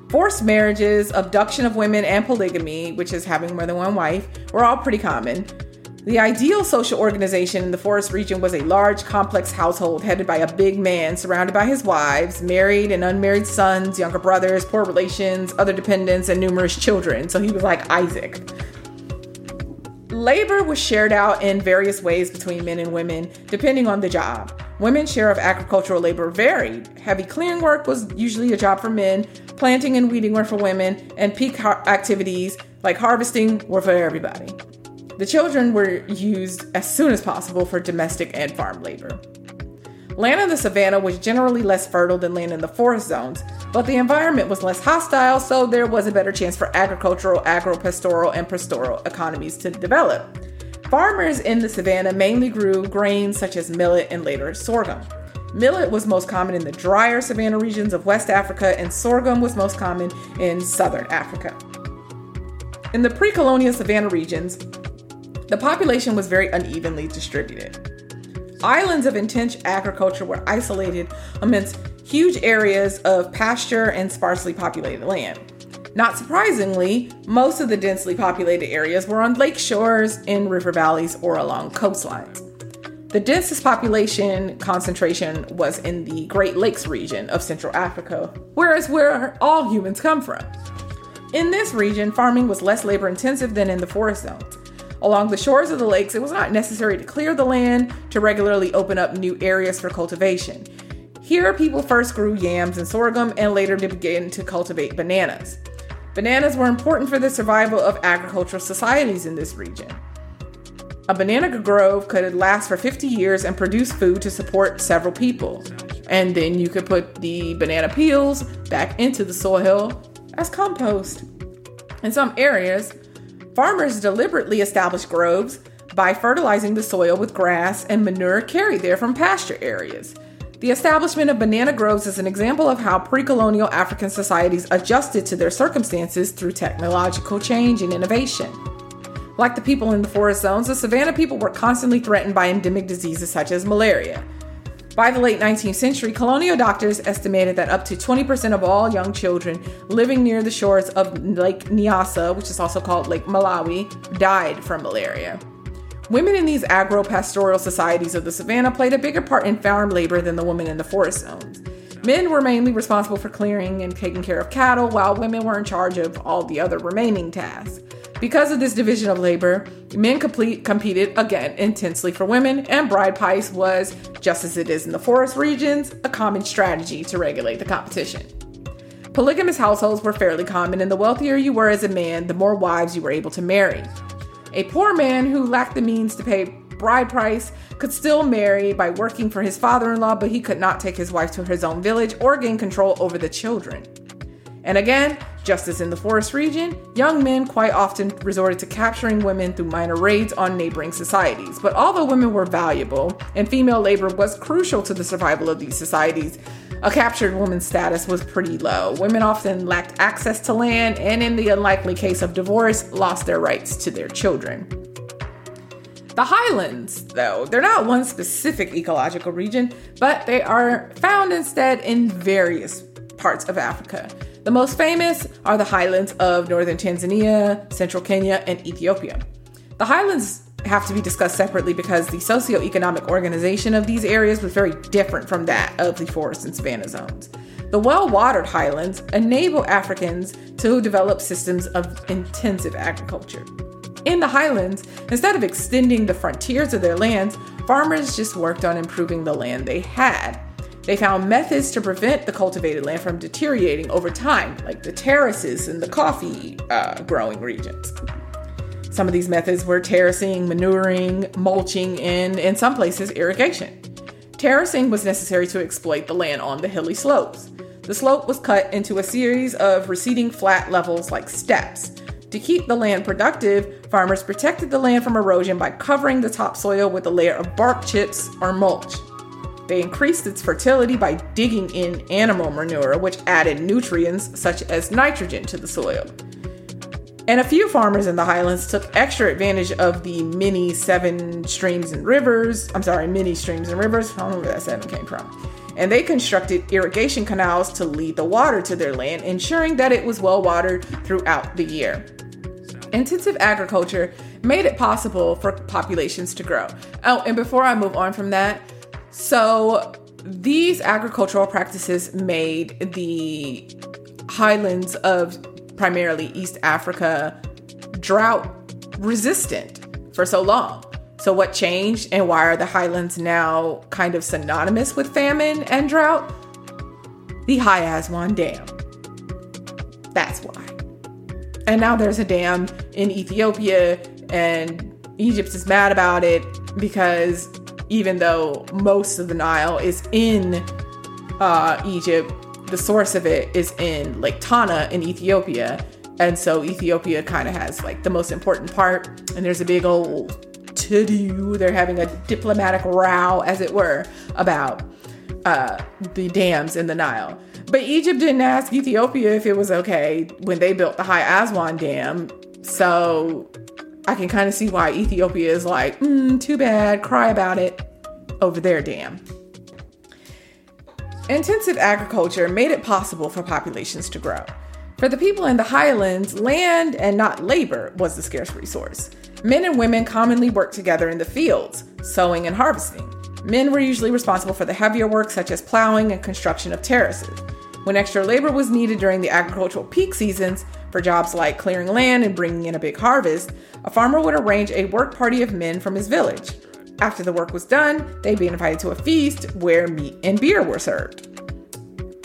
S1: Forced marriages, abduction of women, and polygamy, which is having more than one wife, were all pretty common. The ideal social organization in the forest region was a large, complex household headed by a big man surrounded by his wives, married and unmarried sons, younger brothers, poor relations, other dependents, and numerous children. So he was like Isaac. Labor was shared out in various ways between men and women, depending on the job. Women's share of agricultural labor varied. Heavy clearing work was usually a job for men, planting and weeding were for women, and peak har- activities like harvesting were for everybody. The children were used as soon as possible for domestic and farm labor. Land in the savannah was generally less fertile than land in the forest zones, but the environment was less hostile, so there was a better chance for agricultural, agropastoral, and pastoral economies to develop. Farmers in the savannah mainly grew grains such as millet and later sorghum. Millet was most common in the drier savanna regions of West Africa, and sorghum was most common in southern Africa. In the pre colonial savanna regions, the population was very unevenly distributed. Islands of intense agriculture were isolated amidst huge areas of pasture and sparsely populated land. Not surprisingly, most of the densely populated areas were on lake shores, in river valleys, or along coastlines. The densest population concentration was in the Great Lakes region of Central Africa, whereas where all humans come from. In this region, farming was less labor intensive than in the forest zones. Along the shores of the lakes, it was not necessary to clear the land to regularly open up new areas for cultivation. Here, people first grew yams and sorghum and later began to cultivate bananas. Bananas were important for the survival of agricultural societies in this region. A banana grove could last for 50 years and produce food to support several people. And then you could put the banana peels back into the soil as compost. In some areas, Farmers deliberately established groves by fertilizing the soil with grass and manure carried there from pasture areas. The establishment of banana groves is an example of how pre colonial African societies adjusted to their circumstances through technological change and innovation. Like the people in the forest zones, the savannah people were constantly threatened by endemic diseases such as malaria. By the late 19th century, colonial doctors estimated that up to 20% of all young children living near the shores of Lake Nyasa, which is also called Lake Malawi, died from malaria. Women in these agro-pastoral societies of the savannah played a bigger part in farm labor than the women in the forest zones. Men were mainly responsible for clearing and taking care of cattle, while women were in charge of all the other remaining tasks. Because of this division of labor, men complete, competed again intensely for women, and bride price was, just as it is in the forest regions, a common strategy to regulate the competition. Polygamous households were fairly common, and the wealthier you were as a man, the more wives you were able to marry. A poor man who lacked the means to pay bride price could still marry by working for his father in law, but he could not take his wife to his own village or gain control over the children. And again, just as in the forest region, young men quite often resorted to capturing women through minor raids on neighboring societies. But although women were valuable and female labor was crucial to the survival of these societies, a captured woman's status was pretty low. Women often lacked access to land and, in the unlikely case of divorce, lost their rights to their children. The highlands, though, they're not one specific ecological region, but they are found instead in various parts of Africa. The most famous are the highlands of northern Tanzania, central Kenya, and Ethiopia. The highlands have to be discussed separately because the socioeconomic organization of these areas was very different from that of the forest and savanna zones. The well watered highlands enable Africans to develop systems of intensive agriculture. In the highlands, instead of extending the frontiers of their lands, farmers just worked on improving the land they had. They found methods to prevent the cultivated land from deteriorating over time, like the terraces in the coffee uh, growing regions. Some of these methods were terracing, manuring, mulching, and in some places, irrigation. Terracing was necessary to exploit the land on the hilly slopes. The slope was cut into a series of receding flat levels like steps. To keep the land productive, farmers protected the land from erosion by covering the topsoil with a layer of bark chips or mulch. They increased its fertility by digging in animal manure, which added nutrients such as nitrogen to the soil. And a few farmers in the highlands took extra advantage of the many seven streams and rivers. I'm sorry, many streams and rivers. I don't know where that seven came from. And they constructed irrigation canals to lead the water to their land, ensuring that it was well watered throughout the year. Intensive agriculture made it possible for populations to grow. Oh, and before I move on from that, so these agricultural practices made the highlands of primarily East Africa, drought resistant for so long. So, what changed, and why are the highlands now kind of synonymous with famine and drought? The High Aswan Dam. That's why. And now there's a dam in Ethiopia, and Egypt is mad about it because even though most of the Nile is in uh, Egypt, the source of it is in Lake Tana in Ethiopia. And so Ethiopia kind of has like the most important part. And there's a big old to do. They're having a diplomatic row, as it were, about uh, the dams in the Nile. But Egypt didn't ask Ethiopia if it was okay when they built the High Aswan Dam. So I can kind of see why Ethiopia is like, mm, too bad, cry about it over their dam. Intensive agriculture made it possible for populations to grow. For the people in the highlands, land and not labor was the scarce resource. Men and women commonly worked together in the fields, sowing and harvesting. Men were usually responsible for the heavier work, such as plowing and construction of terraces. When extra labor was needed during the agricultural peak seasons, for jobs like clearing land and bringing in a big harvest, a farmer would arrange a work party of men from his village. After the work was done, they'd be invited to a feast where meat and beer were served.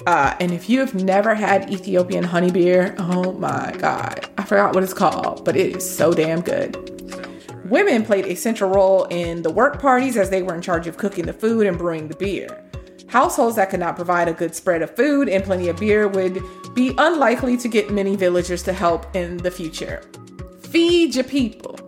S1: Uh, and if you have never had Ethiopian honey beer, oh my God, I forgot what it's called, but it is so damn good. Women played a central role in the work parties as they were in charge of cooking the food and brewing the beer. Households that could not provide a good spread of food and plenty of beer would be unlikely to get many villagers to help in the future. Feed your people.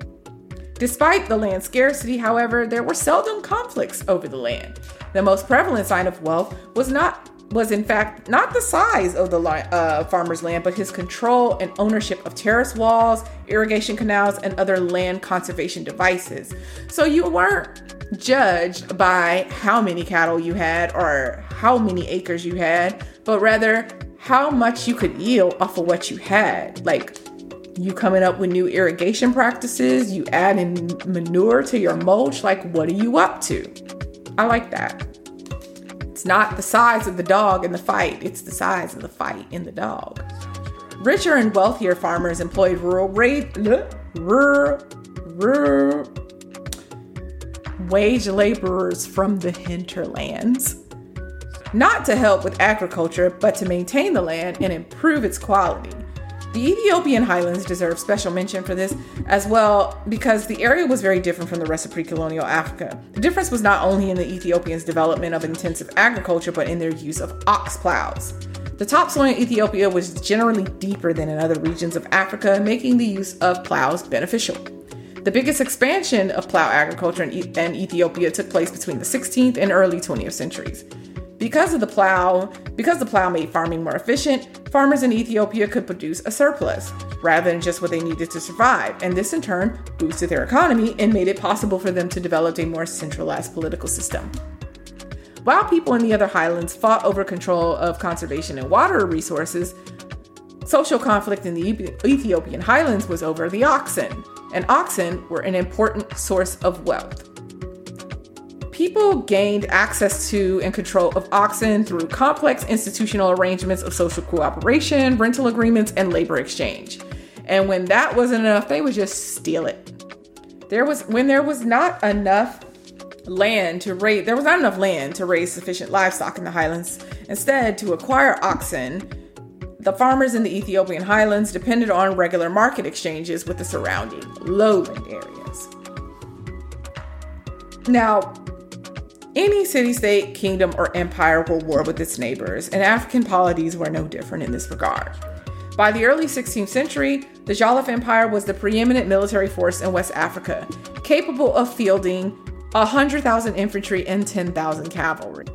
S1: Despite the land scarcity, however, there were seldom conflicts over the land. The most prevalent sign of wealth was not was in fact not the size of the uh, farmer's land, but his control and ownership of terrace walls, irrigation canals, and other land conservation devices. So you weren't judged by how many cattle you had or how many acres you had, but rather how much you could yield off of what you had. Like you coming up with new irrigation practices, you adding manure to your mulch. Like, what are you up to? I like that. It's not the size of the dog in the fight, it's the size of the fight in the dog. Richer and wealthier farmers employed rural rate, rural, rural wage laborers from the hinterlands. Not to help with agriculture, but to maintain the land and improve its quality. The Ethiopian highlands deserve special mention for this as well because the area was very different from the rest of pre colonial Africa. The difference was not only in the Ethiopians' development of intensive agriculture, but in their use of ox plows. The topsoil in Ethiopia was generally deeper than in other regions of Africa, making the use of plows beneficial. The biggest expansion of plow agriculture in, e- in Ethiopia took place between the 16th and early 20th centuries. Because of the plow, because the plow made farming more efficient, farmers in Ethiopia could produce a surplus rather than just what they needed to survive, and this in turn boosted their economy and made it possible for them to develop a more centralized political system. While people in the other highlands fought over control of conservation and water resources, social conflict in the Ethiopian highlands was over the oxen, and oxen were an important source of wealth people gained access to and control of oxen through complex institutional arrangements of social cooperation, rental agreements, and labor exchange. And when that wasn't enough, they would just steal it. There was when there was not enough land to raise there was not enough land to raise sufficient livestock in the highlands. Instead, to acquire oxen, the farmers in the Ethiopian highlands depended on regular market exchanges with the surrounding lowland areas. Now, any city state, kingdom, or empire will war with its neighbors, and African polities were no different in this regard. By the early 16th century, the Jollof Empire was the preeminent military force in West Africa, capable of fielding 100,000 infantry and 10,000 cavalry.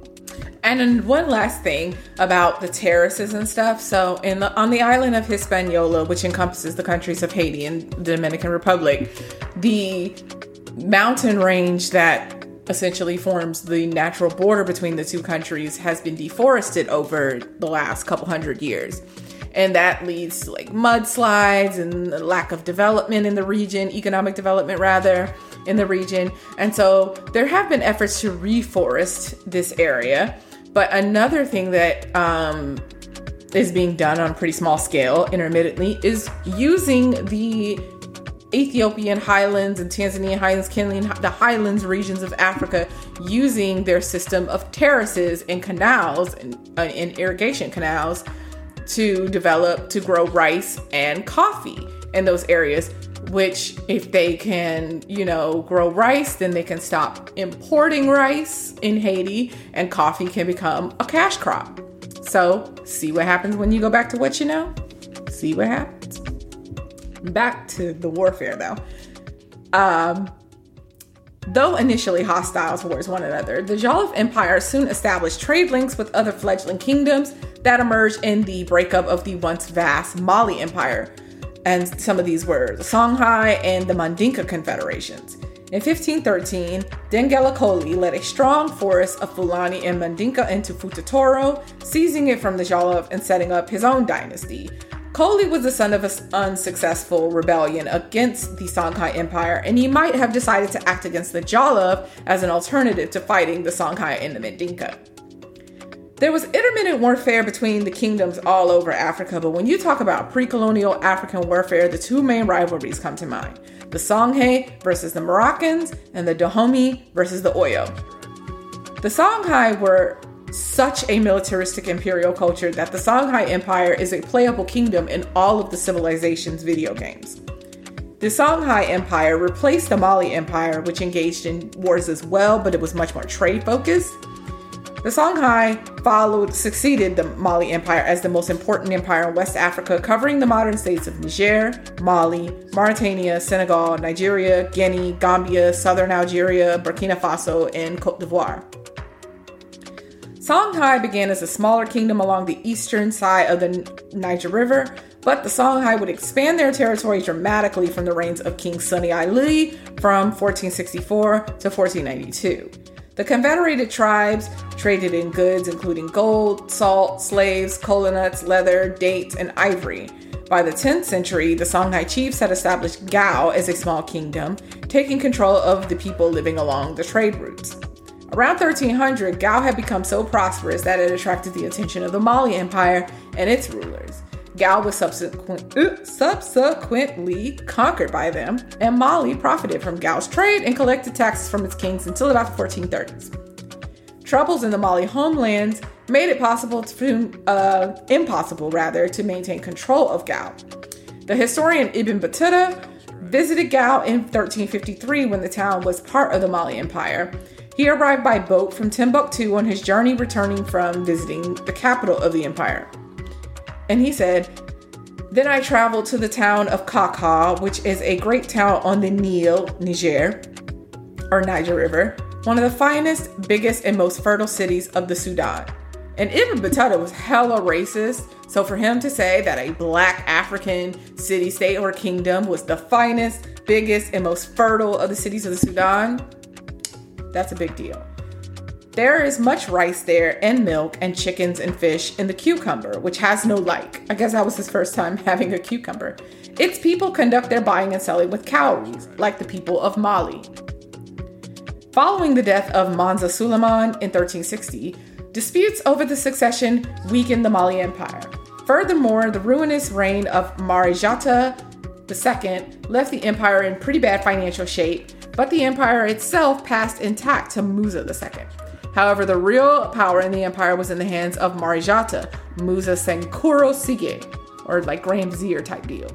S1: And then one last thing about the terraces and stuff. So, in the, on the island of Hispaniola, which encompasses the countries of Haiti and the Dominican Republic, the mountain range that essentially forms the natural border between the two countries has been deforested over the last couple hundred years. And that leads to like mudslides and lack of development in the region, economic development rather, in the region. And so there have been efforts to reforest this area. But another thing that um, is being done on a pretty small scale intermittently is using the Ethiopian highlands and Tanzanian highlands, Kenyan, the highlands regions of Africa, using their system of terraces and canals and, uh, and irrigation canals to develop to grow rice and coffee in those areas which if they can, you know, grow rice, then they can stop importing rice in Haiti and coffee can become a cash crop. So, see what happens when you go back to what you know? See what happens. Back to the warfare though. Um, Though initially hostile towards one another, the Jollof Empire soon established trade links with other fledgling kingdoms that emerged in the breakup of the once vast Mali Empire, and some of these were the Songhai and the Mandinka confederations. In 1513, Dengele Koli led a strong force of Fulani and Mandinka into Futatoro, seizing it from the Jollof and setting up his own dynasty. Koli was the son of an unsuccessful rebellion against the Songhai Empire, and he might have decided to act against the Jollof as an alternative to fighting the Songhai and the Mandinka. There was intermittent warfare between the kingdoms all over Africa, but when you talk about pre colonial African warfare, the two main rivalries come to mind the Songhai versus the Moroccans, and the Dahomey versus the Oyo. The Songhai were such a militaristic imperial culture that the Songhai Empire is a playable kingdom in all of the civilization's video games. The Songhai Empire replaced the Mali Empire, which engaged in wars as well, but it was much more trade focused. The Songhai followed, succeeded the Mali Empire as the most important empire in West Africa, covering the modern states of Niger, Mali, Mauritania, Senegal, Nigeria, Guinea, Gambia, southern Algeria, Burkina Faso, and Cote d'Ivoire. Songhai began as a smaller kingdom along the eastern side of the Niger River, but the Songhai would expand their territory dramatically from the reigns of King Suni Ali from 1464 to 1492. The confederated tribes traded in goods including gold, salt, slaves, cola nuts, leather, dates, and ivory. By the 10th century, the Songhai chiefs had established Gao as a small kingdom, taking control of the people living along the trade routes. Around 1300, Gao had become so prosperous that it attracted the attention of the Mali Empire and its rulers. Gao was subsequent, subsequently conquered by them, and Mali profited from Gao's trade and collected taxes from its kings until about the 1430s. Troubles in the Mali homelands made it possible to, uh, impossible rather, to maintain control of Gao. The historian Ibn Battuta visited Gao in 1353 when the town was part of the Mali Empire. He arrived by boat from Timbuktu on his journey returning from visiting the capital of the empire. And he said, Then I traveled to the town of Kaka, which is a great town on the Nile, Niger, or Niger River, one of the finest, biggest, and most fertile cities of the Sudan. And Ibn Battuta was hella racist, so for him to say that a black African city, state, or kingdom was the finest, biggest, and most fertile of the cities of the Sudan, that's a big deal. There is much rice there, and milk, and chickens, and fish, and the cucumber, which has no like. I guess that was his first time [laughs] having a cucumber. Its people conduct their buying and selling with cowries, like the people of Mali. Following the death of Mansa Suleiman in 1360, disputes over the succession weakened the Mali Empire. Furthermore, the ruinous reign of Marijata II left the empire in pretty bad financial shape, but the empire itself passed intact to Musa II. However, the real power in the empire was in the hands of Marijata, Musa Senkuro Sige, or like Grand Vizier type deal.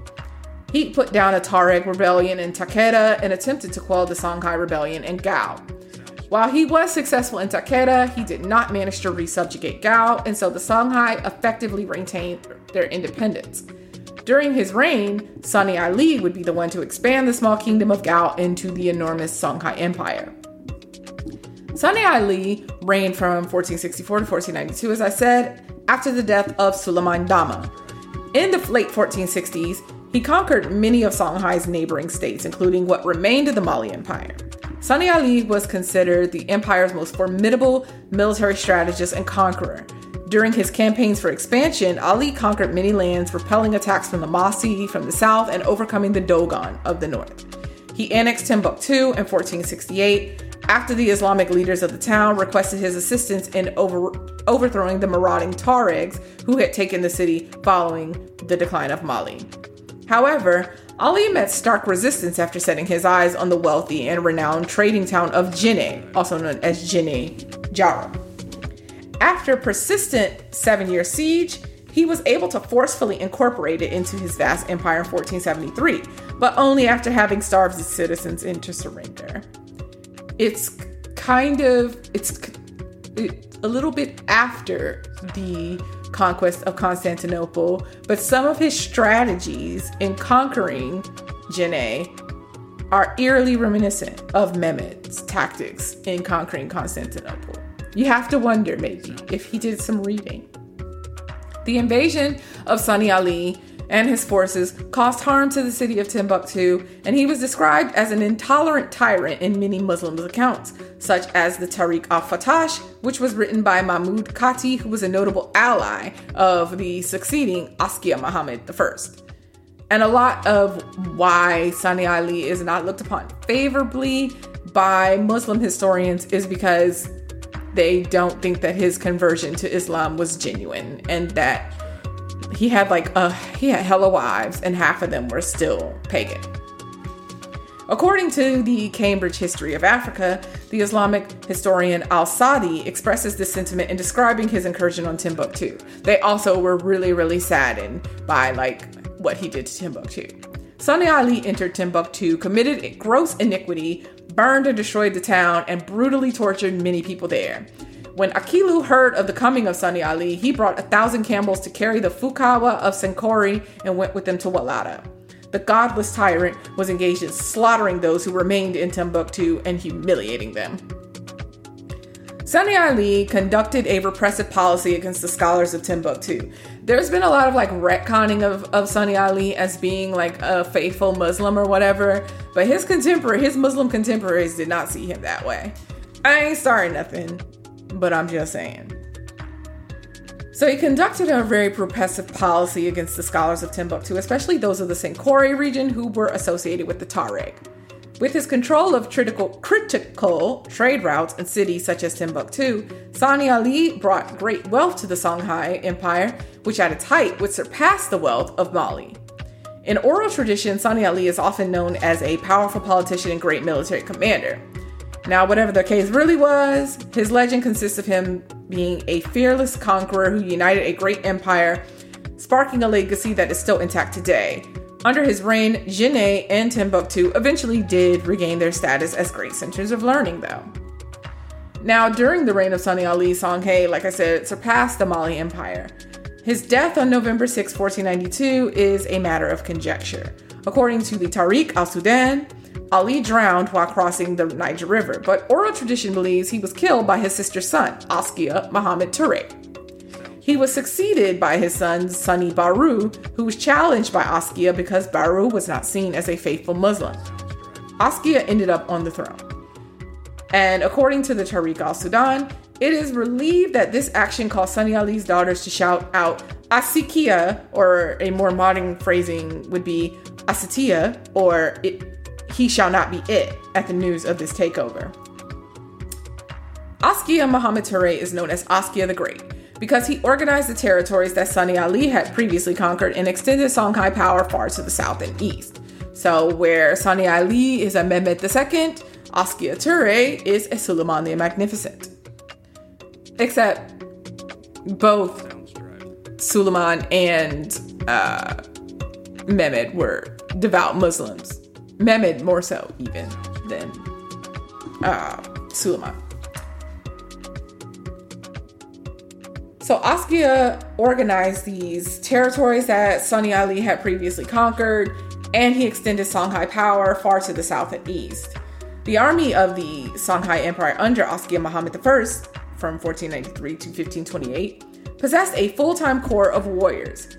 S1: He put down a Tuareg rebellion in Takedda and attempted to quell the Songhai rebellion in Gao. While he was successful in Takedda, he did not manage to resubjugate Gao, and so the Songhai effectively retained their independence. During his reign, Suni Ali would be the one to expand the small kingdom of Gao into the enormous Songhai Empire. Sani Ali reigned from 1464 to 1492, as I said, after the death of Suleiman Dama. In the late 1460s, he conquered many of Songhai's neighboring states, including what remained of the Mali Empire. Sani Ali was considered the empire's most formidable military strategist and conqueror. During his campaigns for expansion, Ali conquered many lands, repelling attacks from the Mossi from the south and overcoming the Dogon of the north. He annexed Timbuktu in 1468 after the Islamic leaders of the town requested his assistance in over, overthrowing the marauding Tuaregs who had taken the city following the decline of Mali. However, Ali met stark resistance after setting his eyes on the wealthy and renowned trading town of Djenné, also known as Djenné Jara. After a persistent seven year siege, he was able to forcefully incorporate it into his vast empire in 1473, but only after having starved his citizens into surrender it's kind of it's a little bit after the conquest of Constantinople, but some of his strategies in conquering Djenné are eerily reminiscent of Mehmed's tactics in conquering Constantinople. You have to wonder maybe if he did some reading. The invasion of Sani Ali and his forces caused harm to the city of Timbuktu, and he was described as an intolerant tyrant in many Muslim accounts, such as the Tariq al Fatash, which was written by Mahmud Kati, who was a notable ally of the succeeding Askia Muhammad I. And a lot of why Sani Ali is not looked upon favorably by Muslim historians is because they don't think that his conversion to Islam was genuine and that he had like a he had hella wives and half of them were still pagan. According to the Cambridge History of Africa, the Islamic historian Al Sadi expresses this sentiment in describing his incursion on Timbuktu. They also were really, really saddened by like what he did to Timbuktu. Sani Ali entered Timbuktu, committed gross iniquity, burned and destroyed the town, and brutally tortured many people there. When Akilu heard of the coming of Sani Ali, he brought a thousand camels to carry the fuqaha of Sankore and went with them to Walata. The godless tyrant was engaged in slaughtering those who remained in Timbuktu and humiliating them. Sani Ali conducted a repressive policy against the scholars of Timbuktu. There's been a lot of like retconning of, of Sani Ali as being like a faithful Muslim or whatever, but his contemporary, his Muslim contemporaries did not see him that way. I ain't starting nothing but I'm just saying. So he conducted a very repressive policy against the scholars of Timbuktu, especially those of the Sankore region who were associated with the Tuareg. With his control of critical, critical trade routes in cities such as Timbuktu, Sani Ali brought great wealth to the Songhai Empire, which at its height would surpass the wealth of Mali. In oral tradition, Sani Ali is often known as a powerful politician and great military commander. Now, whatever the case really was, his legend consists of him being a fearless conqueror who united a great empire, sparking a legacy that is still intact today. Under his reign, Djenné and Timbuktu eventually did regain their status as great centers of learning, though. Now, during the reign of Sani Ali, Songhai, like I said, surpassed the Mali Empire. His death on November 6, 1492, is a matter of conjecture. According to the Tariq al Sudan, Ali drowned while crossing the Niger River, but oral tradition believes he was killed by his sister's son, Askia Muhammad Ture. He was succeeded by his son, Sani Baru, who was challenged by Askia because Baru was not seen as a faithful Muslim. Askia ended up on the throne. And according to the Tariq al Sudan, it is relieved that this action caused Sani Ali's daughters to shout out Asikia, or a more modern phrasing would be Asitia, or it, he shall not be it at the news of this takeover. Askia Muhammad Ture is known as Askia the Great because he organized the territories that Sani Ali had previously conquered and extended Songhai power far to the south and east. So, where Sani Ali is a Mehmed II, Askia Ture is a Suleiman the Magnificent. Except both Suleiman and uh, Mehmed were devout Muslims. Mehmed more so even than uh, Suleiman. So Askia organized these territories that Sani Ali had previously conquered, and he extended Songhai power far to the south and east. The army of the Songhai Empire under Askia Muhammad I from 1493 to 1528 possessed a full time corps of warriors.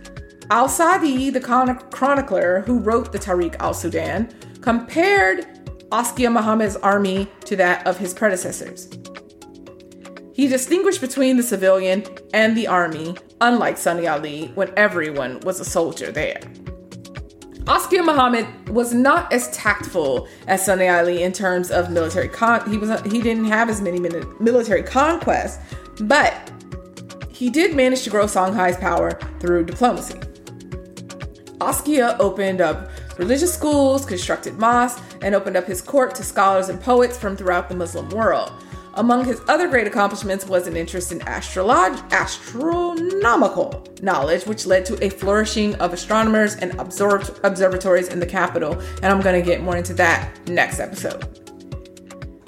S1: Al Sadi, the chronicler who wrote the Tariq al Sudan, compared Askia Muhammad's army to that of his predecessors. He distinguished between the civilian and the army, unlike Sunni Ali, when everyone was a soldier there. Askia Muhammad was not as tactful as Sunni Ali in terms of military con. He was he didn't have as many military conquests, but he did manage to grow Songhai's power through diplomacy. Askia opened up religious schools, constructed mosques, and opened up his court to scholars and poets from throughout the Muslim world. Among his other great accomplishments was an interest in astrolog- astronomical knowledge, which led to a flourishing of astronomers and observ- observatories in the capital. And I'm going to get more into that next episode.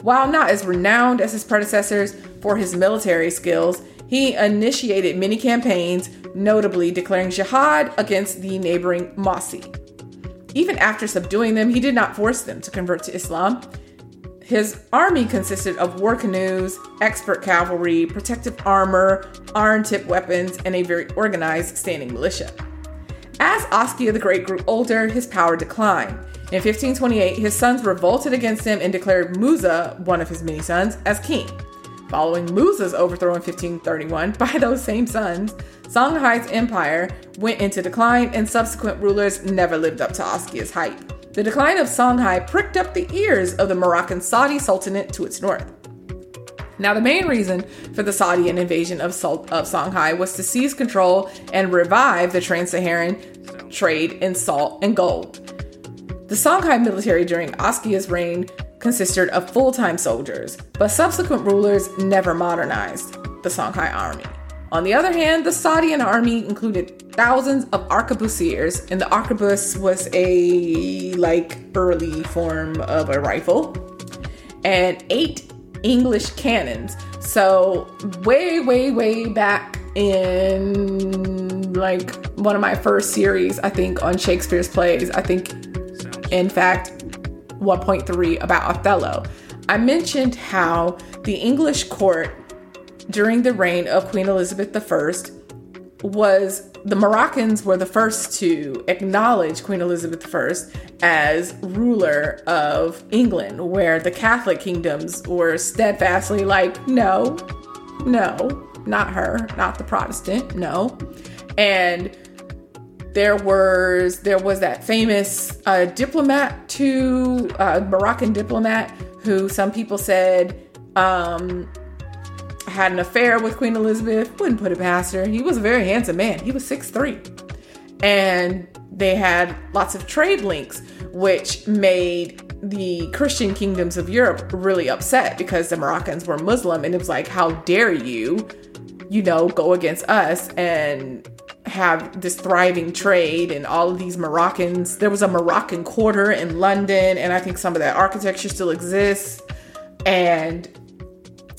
S1: While not as renowned as his predecessors for his military skills, he initiated many campaigns, notably declaring jihad against the neighboring Mossi. Even after subduing them, he did not force them to convert to Islam. His army consisted of war canoes, expert cavalry, protective armor, iron tipped weapons, and a very organized standing militia. As Askia the Great grew older, his power declined. In 1528, his sons revolted against him and declared Musa, one of his many sons, as king. Following Musa's overthrow in 1531 by those same sons, Songhai's empire went into decline and subsequent rulers never lived up to Askia's hype. The decline of Songhai pricked up the ears of the Moroccan Saudi Sultanate to its north. Now, the main reason for the Saudian invasion of, Sol- of Songhai was to seize control and revive the trans Saharan trade in salt and gold. The Songhai military during Askia's reign consisted of full time soldiers, but subsequent rulers never modernized the Songhai army. On the other hand, the Saudian army included thousands of arquebusiers, and the arquebus was a like early form of a rifle, and eight English cannons. So way, way, way back in like one of my first series, I think on Shakespeare's plays, I think in fact 1.3 about Othello. I mentioned how the English court during the reign of Queen Elizabeth I was the Moroccans were the first to acknowledge Queen Elizabeth I as ruler of England, where the Catholic kingdoms were steadfastly like, no, no, not her, not the Protestant, no. And there was there was that famous uh, diplomat to uh, Moroccan diplomat who some people said um, had an affair with Queen Elizabeth. Wouldn't put it past her. He was a very handsome man. He was six three, and they had lots of trade links, which made the Christian kingdoms of Europe really upset because the Moroccans were Muslim, and it was like, how dare you, you know, go against us and have this thriving trade and all of these Moroccans. There was a Moroccan quarter in London, and I think some of that architecture still exists. And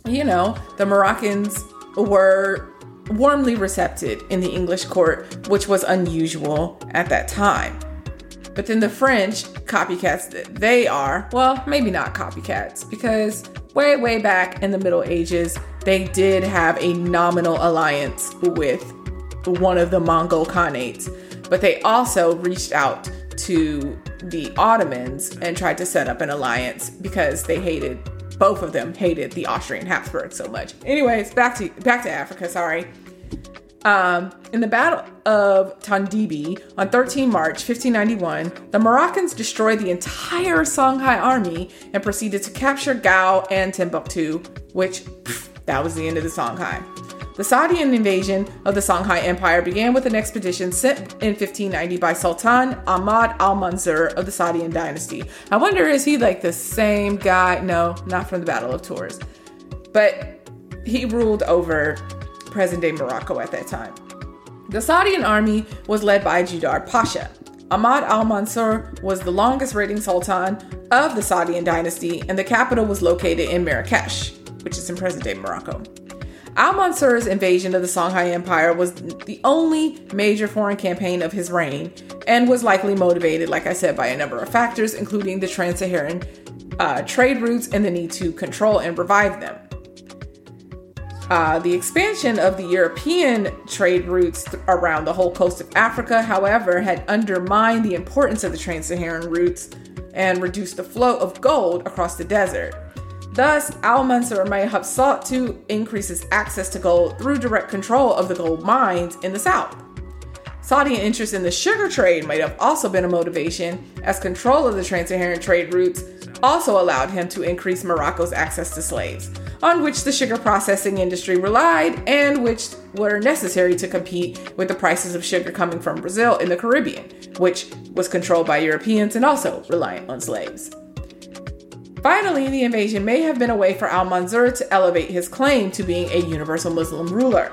S1: you know, the Moroccans were warmly recepted in the English court, which was unusual at that time. But then the French, copycats that they are, well, maybe not copycats, because way, way back in the Middle Ages, they did have a nominal alliance with one of the Mongol Khanates. But they also reached out to the Ottomans and tried to set up an alliance because they hated both of them hated the Austrian Habsburg so much. Anyways, back to back to Africa. Sorry. Um, in the Battle of Tondibi on 13 March 1591, the Moroccans destroyed the entire Songhai army and proceeded to capture Gao and Timbuktu, which pff, that was the end of the Songhai. The Saudian invasion of the Songhai Empire began with an expedition sent in 1590 by Sultan Ahmad al Mansur of the Saudian dynasty. I wonder, is he like the same guy? No, not from the Battle of Tours. But he ruled over present day Morocco at that time. The Saudian army was led by Judar Pasha. Ahmad al Mansur was the longest reigning sultan of the Saudian dynasty, and the capital was located in Marrakesh, which is in present day Morocco. Al Mansur's invasion of the Songhai Empire was the only major foreign campaign of his reign and was likely motivated, like I said, by a number of factors, including the Trans Saharan uh, trade routes and the need to control and revive them. Uh, the expansion of the European trade routes th- around the whole coast of Africa, however, had undermined the importance of the trans Saharan routes and reduced the flow of gold across the desert. Thus, Al Mansur may have sought to increase his access to gold through direct control of the gold mines in the south. Saudi interest in the sugar trade might have also been a motivation, as control of the trans Saharan trade routes also allowed him to increase Morocco's access to slaves on which the sugar processing industry relied and which were necessary to compete with the prices of sugar coming from Brazil in the Caribbean, which was controlled by Europeans and also reliant on slaves. Finally, the invasion may have been a way for Al Mansur to elevate his claim to being a universal Muslim ruler.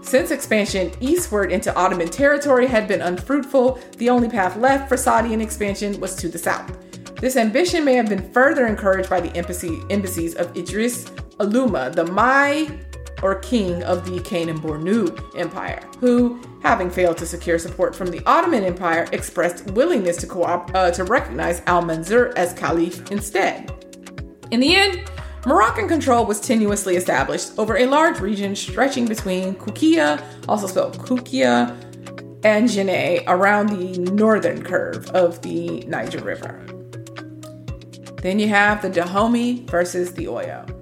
S1: Since expansion eastward into Ottoman territory had been unfruitful, the only path left for Saudi expansion was to the south. This ambition may have been further encouraged by the embassy, embassies of Idris Aluma, the Mai or king of the Kanem Bornu Empire, who, having failed to secure support from the Ottoman Empire, expressed willingness to, co- uh, to recognize Al Mansur as caliph instead. In the end, Moroccan control was tenuously established over a large region stretching between Kukia, also spelled Kukia, and Jenne around the northern curve of the Niger River. Then you have the Dahomey versus the Oyo.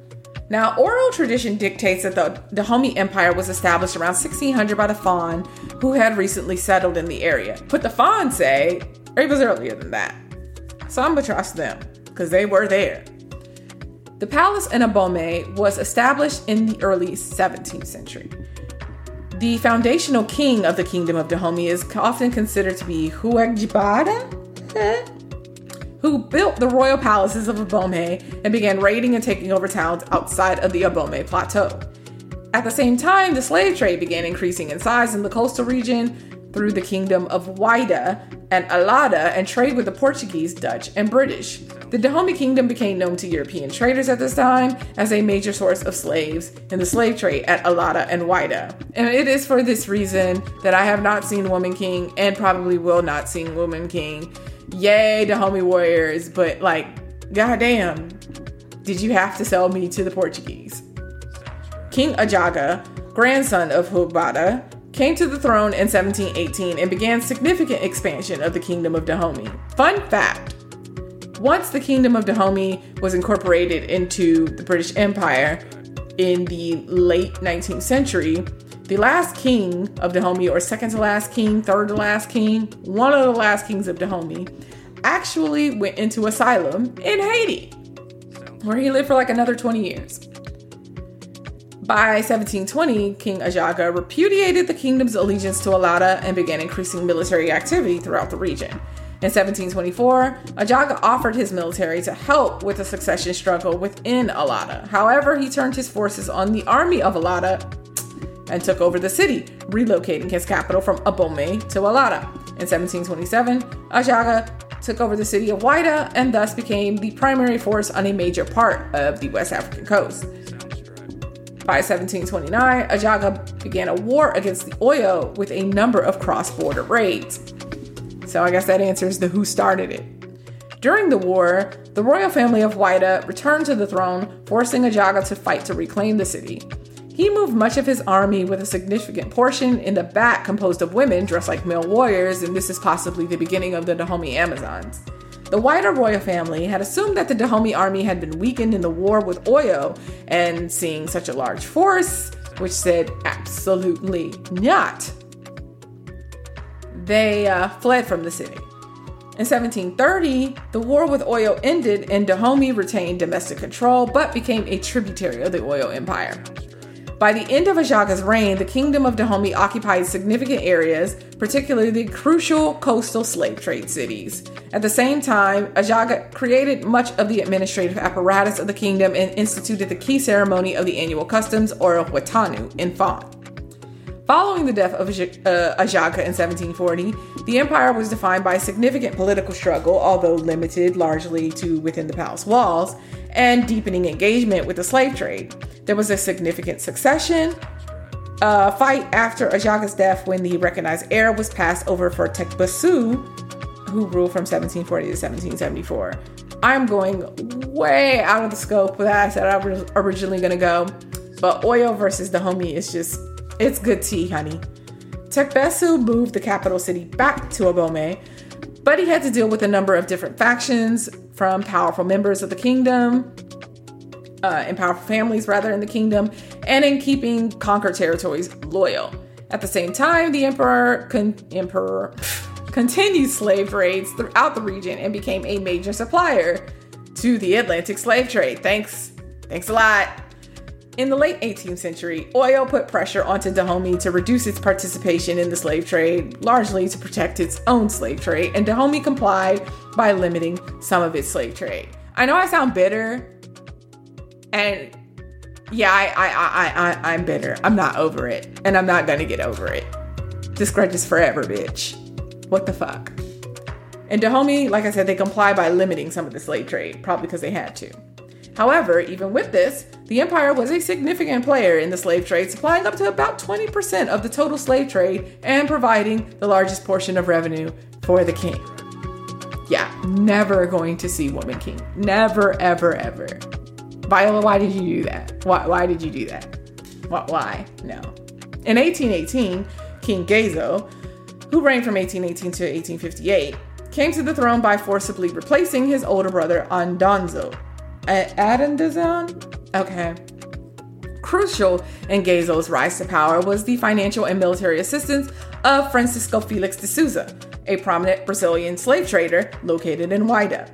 S1: Now, oral tradition dictates that the Dahomey Empire was established around 1600 by the Fon, who had recently settled in the area. But the Fon say it was earlier than that. So I'm gonna trust them, because they were there. The palace in Abomey was established in the early 17th century. The foundational king of the kingdom of Dahomey is often considered to be Huagbada, [laughs] who built the royal palaces of Abomey and began raiding and taking over towns outside of the Abomey plateau. At the same time, the slave trade began increasing in size in the coastal region through the kingdom of Whydah and Allada and trade with the Portuguese, Dutch, and British. The Dahomey kingdom became known to European traders at this time as a major source of slaves in the slave trade at Allada and Whydah. And it is for this reason that I have not seen Woman King and probably will not see Woman King. Yay, Dahomey warriors, but like, goddamn, did you have to sell me to the Portuguese? King Ajaga, grandson of Huagbada, came to the throne in 1718 and began significant expansion of the kingdom of Dahomey. Fun fact once the kingdom of Dahomey was incorporated into the British Empire in the late 19th century, the last king of Dahomey, or second to last king, third to last king, one of the last kings of Dahomey, actually went into asylum in Haiti, where he lived for like another 20 years. By 1720, King Ajaga repudiated the kingdom's allegiance to Allada and began increasing military activity throughout the region. In 1724, Ajaga offered his military to help with the succession struggle within Allada. However, he turned his forces on the army of Allada and took over the city, relocating his capital from Abomey to Allada. In 1727, Ajaga took over the city of Whydah and thus became the primary force on a major part of the West African coast. By 1729, Ajaga began a war against the Oyo with a number of cross border raids. So I guess that answers the who started it. During the war, the royal family of Whydah returned to the throne, forcing Ajaga to fight to reclaim the city. He moved much of his army with a significant portion in the back composed of women dressed like male warriors, and this is possibly the beginning of the Dahomey Amazons. The wider royal family had assumed that the Dahomey army had been weakened in the war with Oyo, and seeing such a large force, which said absolutely not, they uh, fled from the city. In 1730, the war with Oyo ended and Dahomey retained domestic control but became a tributary of the Oyo Empire. By the end of Ajaga's reign, the kingdom of Dahomey occupied significant areas, particularly the crucial coastal slave trade cities. At the same time, Ajaga created much of the administrative apparatus of the kingdom and instituted the key ceremony of the annual customs, or Wetanu, in Fon. Following the death of uh, Ajaga in 1740, the empire was defined by significant political struggle, although limited largely to within the palace walls, and deepening engagement with the slave trade. There was a significant succession uh, fight after Ajaka's death when the recognized heir was passed over for Tegbesu, who ruled from 1740 to 1774. I'm going way out of the scope that I said I was originally going to go, but Oyo versus Dahomey is just, it's good tea, honey. Tegbesu moved the capital city back to Abomey, but he had to deal with a number of different factions from powerful members of the kingdom, uh, and powerful families rather in the kingdom, and in keeping conquered territories loyal. At the same time, the emperor, con- emperor [laughs] continued slave raids throughout the region and became a major supplier to the Atlantic slave trade. Thanks, thanks a lot. In the late 18th century, Oyo put pressure onto Dahomey to reduce its participation in the slave trade, largely to protect its own slave trade, and Dahomey complied by limiting some of its slave trade. I know I sound bitter, and yeah, I, I, I, I, I'm bitter. I'm not over it, and I'm not gonna get over it. This grudge is forever, bitch. What the fuck? And Dahomey, like I said, they comply by limiting some of the slave trade, probably because they had to. However, even with this, the empire was a significant player in the slave trade, supplying up to about 20% of the total slave trade and providing the largest portion of revenue for the king. Yeah, never going to see Woman King. Never, ever, ever. Viola, why did you do that? Why, why did you do that? Why, why? No. In 1818, King Gezo, who reigned from 1818 to 1858, came to the throne by forcibly replacing his older brother Andonzo. Adondazon? Okay. Crucial in Gezo's rise to power was the financial and military assistance of Francisco Felix de Souza, a prominent Brazilian slave trader located in Whydah.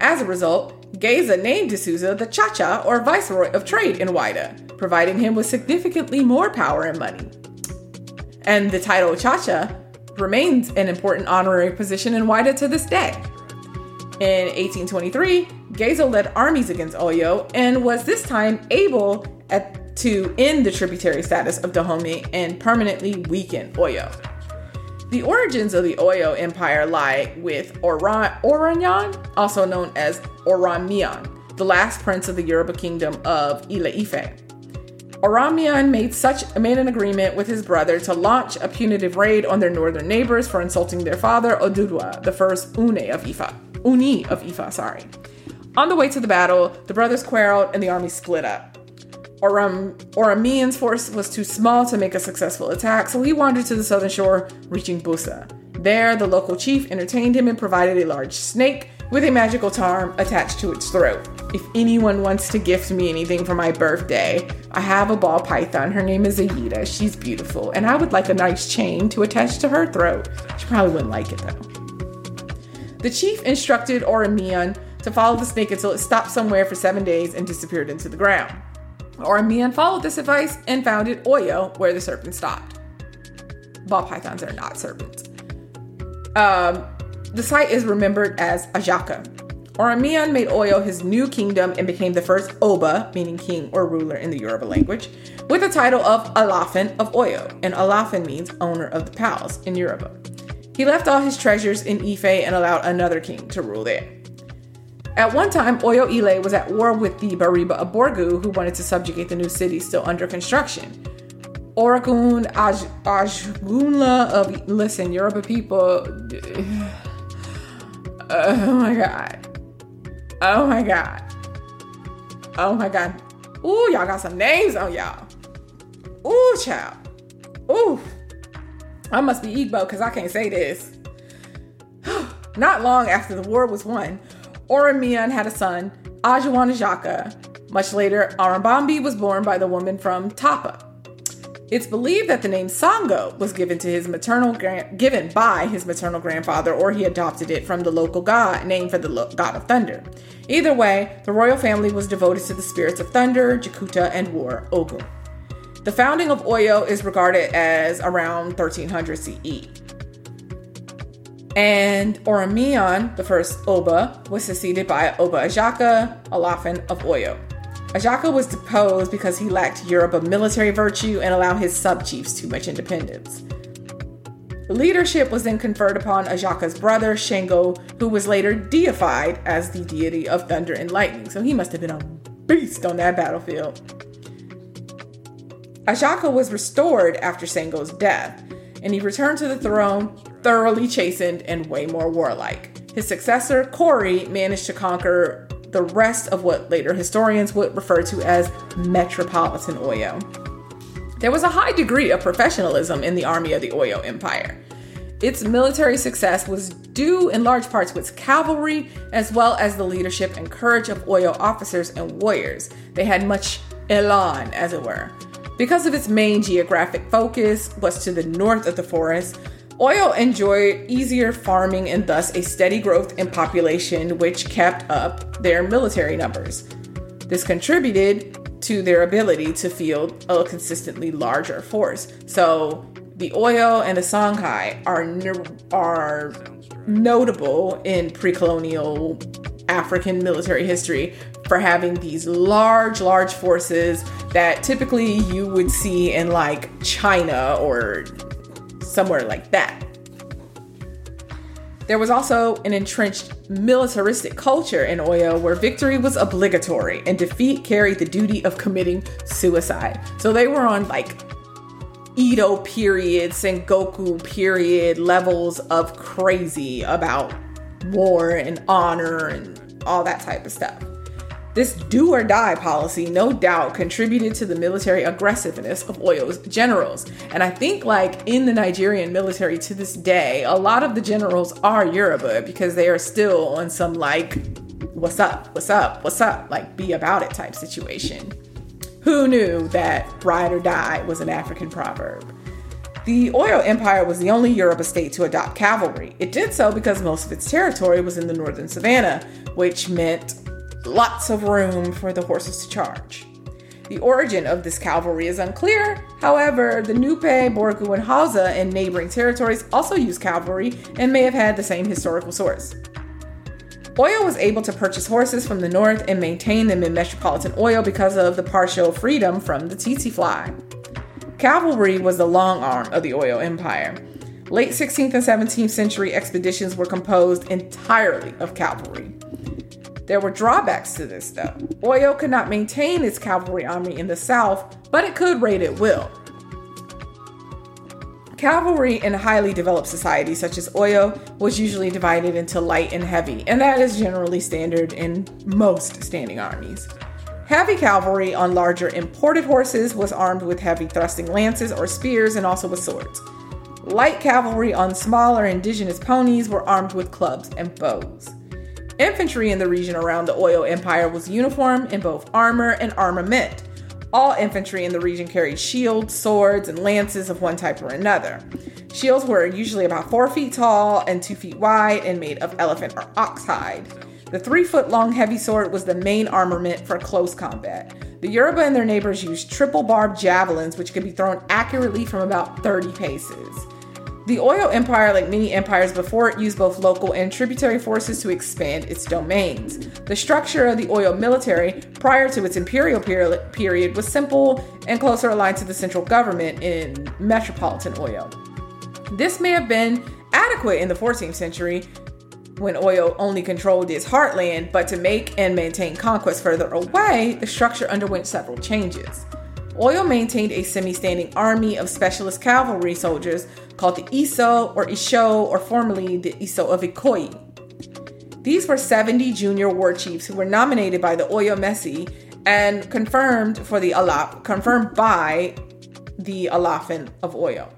S1: As a result, Geza named de Souza the Chacha or Viceroy of Trade in Whydah, providing him with significantly more power and money. And the title Chacha remains an important honorary position in Whydah to this day. In 1823, Gezo led armies against Oyo and was this time able at, to end the tributary status of Dahomey and permanently weaken Oyo. The origins of the Oyo Empire lie with Oran- Oranyan, also known as Oramian, the last prince of the Yoruba kingdom of Ile Ife. Oramian made such made an agreement with his brother to launch a punitive raid on their northern neighbors for insulting their father Oduduwa, the first Une of Ifa. Uni of Ifa, sorry. On the way to the battle, the brothers quarreled and the army split up. Oram, Oramian's force was too small to make a successful attack, so he wandered to the southern shore, reaching Busa. There, the local chief entertained him and provided a large snake with a magical charm attached to its throat. If anyone wants to gift me anything for my birthday, I have a ball python. Her name is Aida. She's beautiful, and I would like a nice chain to attach to her throat. She probably wouldn't like it though. The chief instructed Oramian to follow the snake until it stopped somewhere for seven days and disappeared into the ground. Oramian followed this advice and founded Oyo, where the serpent stopped. Ball pythons are not serpents. Um, the site is remembered as Ajaka. Oramian made Oyo his new kingdom and became the first Oba, meaning king or ruler in the Yoruba language, with the title of Alafin of Oyo, and Alafin means owner of the palace in Yoruba. He left all his treasures in Ife and allowed another king to rule there. At one time, Oyo Ile was at war with the Bariba of Borgu, who wanted to subjugate the new city still under construction. Oragun Aj- Ajgunla of listen, Yoruba people. [sighs] Oh my god. Oh my god. Oh my god. Ooh, y'all got some names on y'all. Ooh, child. Ooh. I must be Igbo because I can't say this. [gasps] Not long after the war was won, Oramian had a son, Ajuan Ajaka. Much later, Arambambi was born by the woman from Tapa. It's believed that the name Sango was given to his maternal given by his maternal grandfather, or he adopted it from the local god named for the lo- god of thunder. Either way, the royal family was devoted to the spirits of thunder, Jakuta, and war, Ogun. The founding of Oyo is regarded as around 1300 CE. And Oramian, the first Oba, was succeeded by Oba Ajaka, Alafin of Oyo. Ajaka was deposed because he lacked Yoruba military virtue and allowed his sub-chiefs too much independence. Leadership was then conferred upon Ajaka's brother, Shango, who was later deified as the deity of thunder and lightning, so he must have been a beast on that battlefield. Ajaka was restored after Sango's death, and he returned to the throne thoroughly chastened and way more warlike. His successor, Kori, managed to conquer the rest of what later historians would refer to as Metropolitan Oyo. There was a high degree of professionalism in the army of the Oyo Empire. Its military success was due in large parts to its cavalry, as well as the leadership and courage of Oyo officers and warriors. They had much elan, as it were. Because of its main geographic focus was to the north of the forest, Oyo enjoyed easier farming and thus a steady growth in population, which kept up their military numbers. This contributed to their ability to field a consistently larger force. So the Oyo and the Songhai are are notable in pre-colonial African military history for having these large, large forces that typically you would see in like China or somewhere like that. There was also an entrenched militaristic culture in Oyo where victory was obligatory and defeat carried the duty of committing suicide. So they were on like Edo period, Sengoku period levels of crazy about war and honor and all that type of stuff. This do or die policy, no doubt, contributed to the military aggressiveness of Oyo's generals. And I think, like in the Nigerian military to this day, a lot of the generals are Yoruba because they are still on some like, what's up, what's up, what's up, like be about it type situation. Who knew that ride or die was an African proverb? The Oyo Empire was the only Yoruba state to adopt cavalry. It did so because most of its territory was in the northern savannah, which meant lots of room for the horses to charge. The origin of this cavalry is unclear. However, the Nupe, Borgu, and Hausa in neighboring territories also used cavalry and may have had the same historical source. Oyo was able to purchase horses from the north and maintain them in metropolitan Oyo because of the partial freedom from the tsetse fly. Cavalry was the long arm of the Oyo Empire. Late 16th and 17th century expeditions were composed entirely of cavalry. There were drawbacks to this, though. Oyo could not maintain its cavalry army in the south, but it could raid at will. Cavalry in highly developed societies such as Oyo was usually divided into light and heavy, and that is generally standard in most standing armies. Heavy cavalry on larger imported horses was armed with heavy thrusting lances or spears and also with swords. Light cavalry on smaller indigenous ponies were armed with clubs and bows. Infantry in the region around the Oyo Empire was uniform in both armor and armament. All infantry in the region carried shields, swords, and lances of one type or another. Shields were usually about four feet tall and two feet wide and made of elephant or ox hide. The three foot long heavy sword was the main armament for close combat. The Yoruba and their neighbors used triple barbed javelins, which could be thrown accurately from about 30 paces. The Oyo Empire, like many empires before it, used both local and tributary forces to expand its domains. The structure of the Oyo military prior to its imperial period was simple and closer aligned to the central government in metropolitan Oyo. This may have been adequate in the 14th century when Oyo only controlled its heartland, but to make and maintain conquest further away, the structure underwent several changes. Oyo maintained a semi standing army of specialist cavalry soldiers called the Iso or Isho, or formerly the Iso of Ikoyi. These were 70 junior war chiefs who were nominated by the Oyo Mesi and confirmed for the Alap, confirmed by the Alafin of Oyo.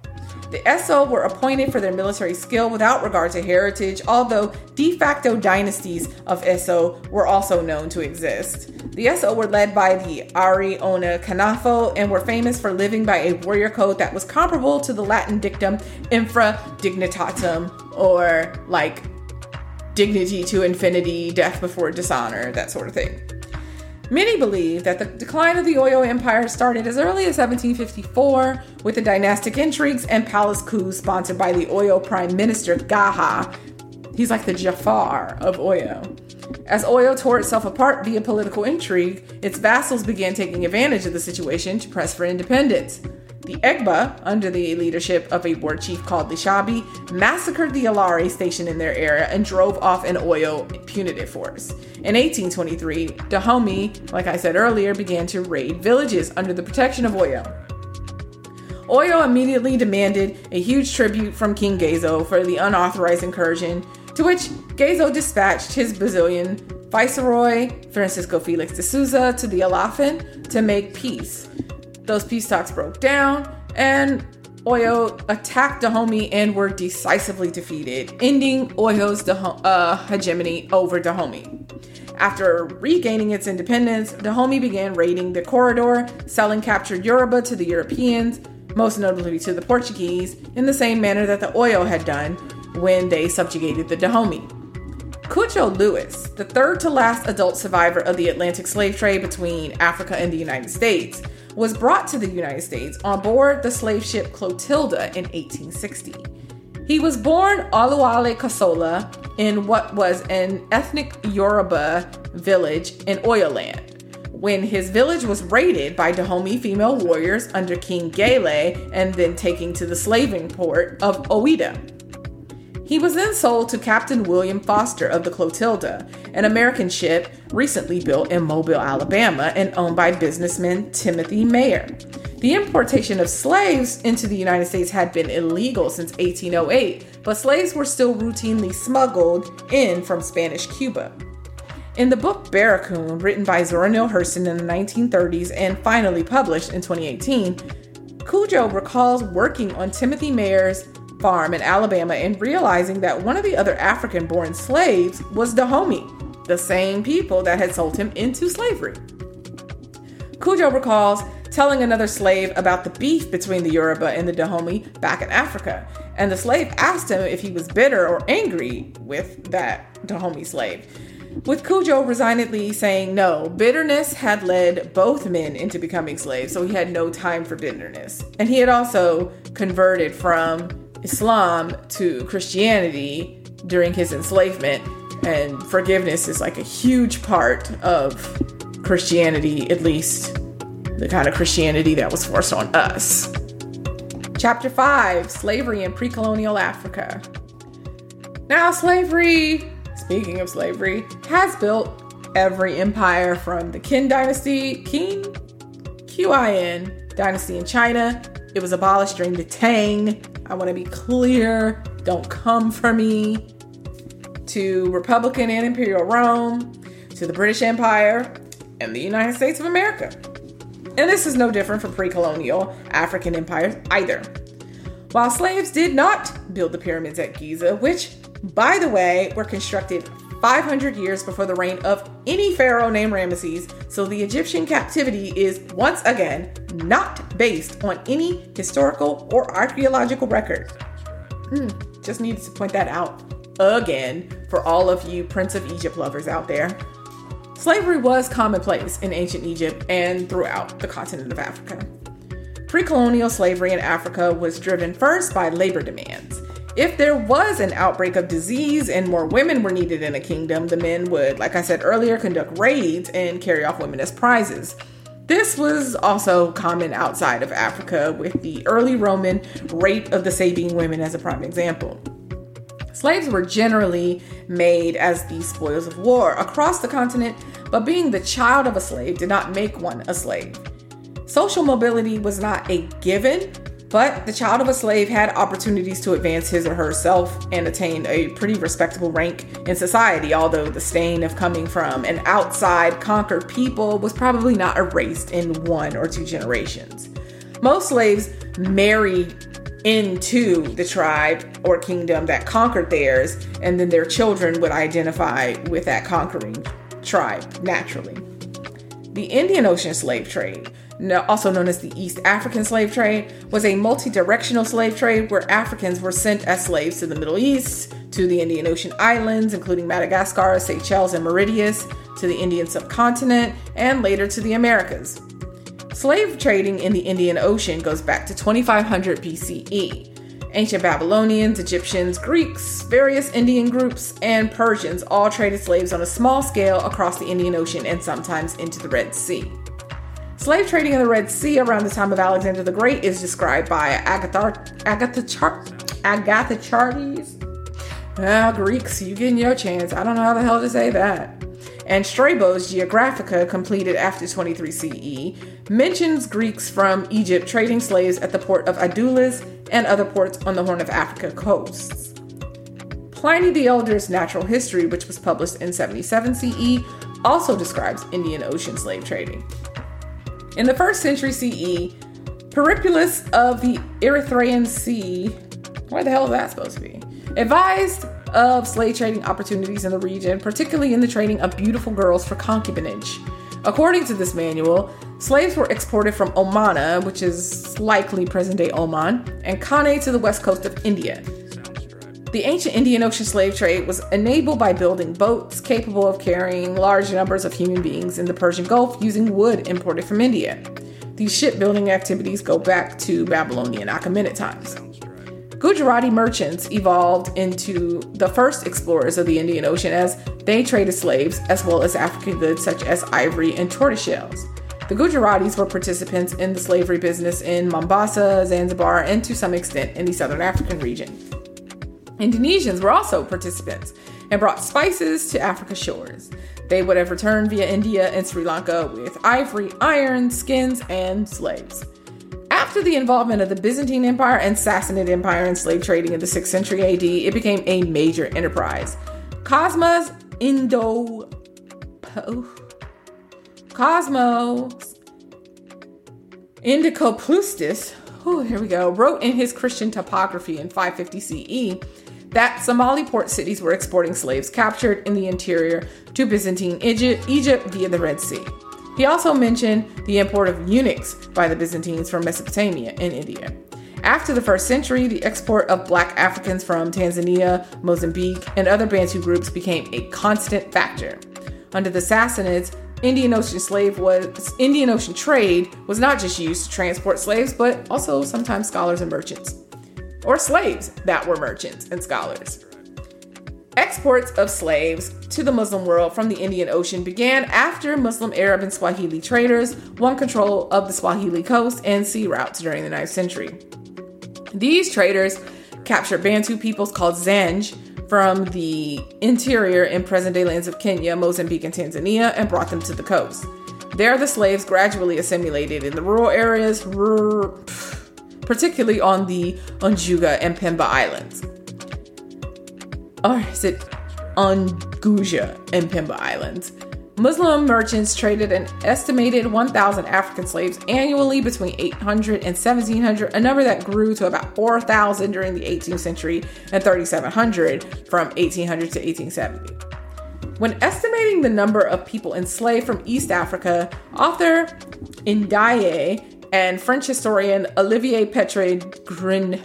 S1: The Eso were appointed for their military skill without regard to heritage, although de facto dynasties of Eso were also known to exist. The Eso were led by the Ari Ona Kanafo and were famous for living by a warrior code that was comparable to the Latin dictum infra dignitatem, or like dignity to infinity, death before dishonor, that sort of thing. Many believe that the decline of the Oyo Empire started as early as 1754 with the dynastic intrigues and palace coups sponsored by the Oyo Prime Minister Gaha. He's like the Jafar of Oyo. As Oyo tore itself apart via political intrigue, its vassals began taking advantage of the situation to press for independence. The Egba, under the leadership of a war chief called Lishabi, massacred the Alari stationed in their area and drove off an Oyo punitive force. In 1823, Dahomey, like I said earlier, began to raid villages under the protection of Oyo. Oyo immediately demanded a huge tribute from King Gezo for the unauthorized incursion, to which Gezo dispatched his Brazilian viceroy, Francisco Felix de Souza, to the Alafin to make peace. Those peace talks broke down, and Oyo attacked Dahomey and were decisively defeated, ending Oyo's uh, hegemony over Dahomey. After regaining its independence, Dahomey began raiding the corridor, selling captured Yoruba to the Europeans, most notably to the Portuguese, in the same manner that the Oyo had done when they subjugated the Dahomey. Cudjoe Lewis, the third to last adult survivor of the Atlantic slave trade between Africa and the United States, was brought to the United States on board the slave ship Clotilda in 1860. He was born Oluwale Kossola in what was an ethnic Yoruba village in Oyoland. When his village was raided by Dahomey female warriors under King Glele and then taken to the slaving port of Ouidah. He was then sold to Captain William Foster of the Clotilda, an American ship recently built in Mobile, Alabama, and owned by businessman Timothy Meaher. The importation of slaves into the United States had been illegal since 1808, but slaves were still routinely smuggled in from Spanish Cuba. In the book Barracoon, written by Zora Neale Hurston in the 1930s and finally published in 2018, Cudjoe recalls working on Timothy Meaher's farm in Alabama and realizing that one of the other African born slaves was Dahomey, the same people that had sold him into slavery. Cudjoe recalls telling another slave about the beef between the Yoruba and the Dahomey back in Africa, and the slave asked him if he was bitter or angry with that Dahomey slave. With Cudjoe resignedly saying no, bitterness had led both men into becoming slaves, so he had no time for bitterness. And he had also converted from Islam to Christianity during his enslavement, and forgiveness is like a huge part of Christianity, at least the kind of Christianity that was forced on us. Chapter 5 Slavery in Pre Colonial Africa. Now, slavery, speaking of slavery, has built every empire from the Qin dynasty, Qin, Q I N dynasty in China. It was abolished during the Tang I want to be clear. Don't come for me. To Republican and Imperial Rome, to the British Empire, and the United States of America. And this is no different from pre colonial African empires either. While slaves did not build the pyramids at Giza, which, by the way, were constructed 500 years before the reign of any pharaoh named Ramesses, so the Egyptian captivity is once again not based on any historical or archaeological record. Mm, just needed to point that out again for all of you Prince of Egypt lovers out there. Slavery was commonplace in ancient Egypt and throughout the continent of Africa. Pre colonial slavery in Africa was driven first by labor demands. If there was an outbreak of disease and more women were needed in a kingdom, the men would, like I said earlier, conduct raids and carry off women as prizes. This was also common outside of Africa, with the early Roman rape of the Sabine women as a prime example. Slaves were generally made as the spoils of war across the continent, but being the child of a slave did not make one a slave. Social mobility was not a given, but the child of a slave had opportunities to advance his or herself and attain a pretty respectable rank in society, although the stain of coming from an outside conquered people was probably not erased in one or two generations. Most slaves married into the tribe or kingdom that conquered theirs, and then their children would identify with that conquering tribe naturally. The Indian Ocean slave trade also known as the East African slave trade, was a multi directional slave trade where Africans were sent as slaves to the Middle East, to the Indian Ocean islands, including Madagascar, Seychelles, and Mauritius, to the Indian subcontinent, and later to the Americas. Slave trading in the Indian Ocean goes back to 2500 BCE. Ancient Babylonians, Egyptians, Greeks, various Indian groups, and Persians all traded slaves on a small scale across the Indian Ocean and sometimes into the Red Sea. Slave trading in the Red Sea around the time of Alexander the Great is described by Agatha, Agatha, Char- Agatha Ah, Greeks, you getting your chance. I don't know how the hell to say that. and Strabo's Geographica, completed after 23 CE, mentions Greeks from Egypt trading slaves at the port of Adulis and other ports on the Horn of Africa coasts. Pliny the Elder's Natural History, which was published in 77 CE, also describes Indian Ocean slave trading. In the first century CE, Periplus of the Erythraean Sea, where the hell is that supposed to be? Advised of slave trading opportunities in the region, particularly in the trading of beautiful girls for concubinage. According to this manual, slaves were exported from Omana, which is likely present day Oman, and Kane to the west coast of India. The ancient Indian Ocean slave trade was enabled by building boats capable of carrying large numbers of human beings in the Persian Gulf using wood imported from India. These shipbuilding activities go back to Babylonian Achaemenid times. Gujarati merchants evolved into the first explorers of the Indian Ocean as they traded slaves as well as African goods such as ivory and tortoise shells. The Gujaratis were participants in the slavery business in Mombasa, Zanzibar, and to some extent in the southern African region. Indonesians were also participants and brought spices to Africa's shores. They would have returned via India and Sri Lanka with ivory, iron, skins, and slaves. After the involvement of the Byzantine Empire and Sassanid Empire in slave trading in the 6th century AD, it became a major enterprise. Cosmas Indo. Cosmas Indicopleustes, oh, here we go, wrote in his Christian topography in 550 CE that Somali port cities were exporting slaves captured in the interior to Byzantine Egypt, via the Red Sea. He also mentioned the import of eunuchs by the Byzantines from Mesopotamia and India. After the first century, the export of black Africans from Tanzania, Mozambique, and other Bantu groups became a constant factor. Under the Sassanids, Indian Ocean slave was Indian Ocean trade was not just used to transport slaves, but also sometimes scholars and merchants, or slaves that were merchants and scholars. Exports of slaves to the Muslim world from the Indian Ocean began after Muslim Arab and Swahili traders won control of the Swahili coast and sea routes during the 9th century. These traders captured Bantu peoples called Zanj from the interior in present day lands of Kenya, Mozambique, and Tanzania and brought them to the coast. There, the slaves gradually assimilated in the rural areas, particularly on the Unguja and Pemba Islands or is it Unguja and Pemba Islands? Muslim merchants traded an estimated 1,000 African slaves annually between 800 and 1700, a number that grew to about 4,000 during the 18th century and 3,700 from 1800 to 1870. When estimating the number of people enslaved from East Africa, author Ndiaye and French historian Olivier Petre Grin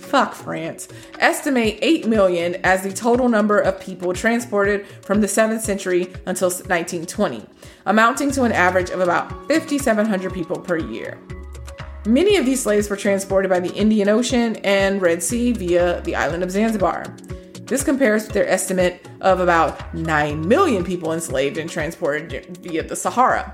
S1: fuck France, estimate 8 million as the total number of people transported from the 7th century until 1920, amounting to an average of about 5,700 people per year. Many of these slaves were transported by the Indian Ocean and Red Sea via the island of Zanzibar. This compares with their estimate of about 9 million people enslaved and transported via the Sahara.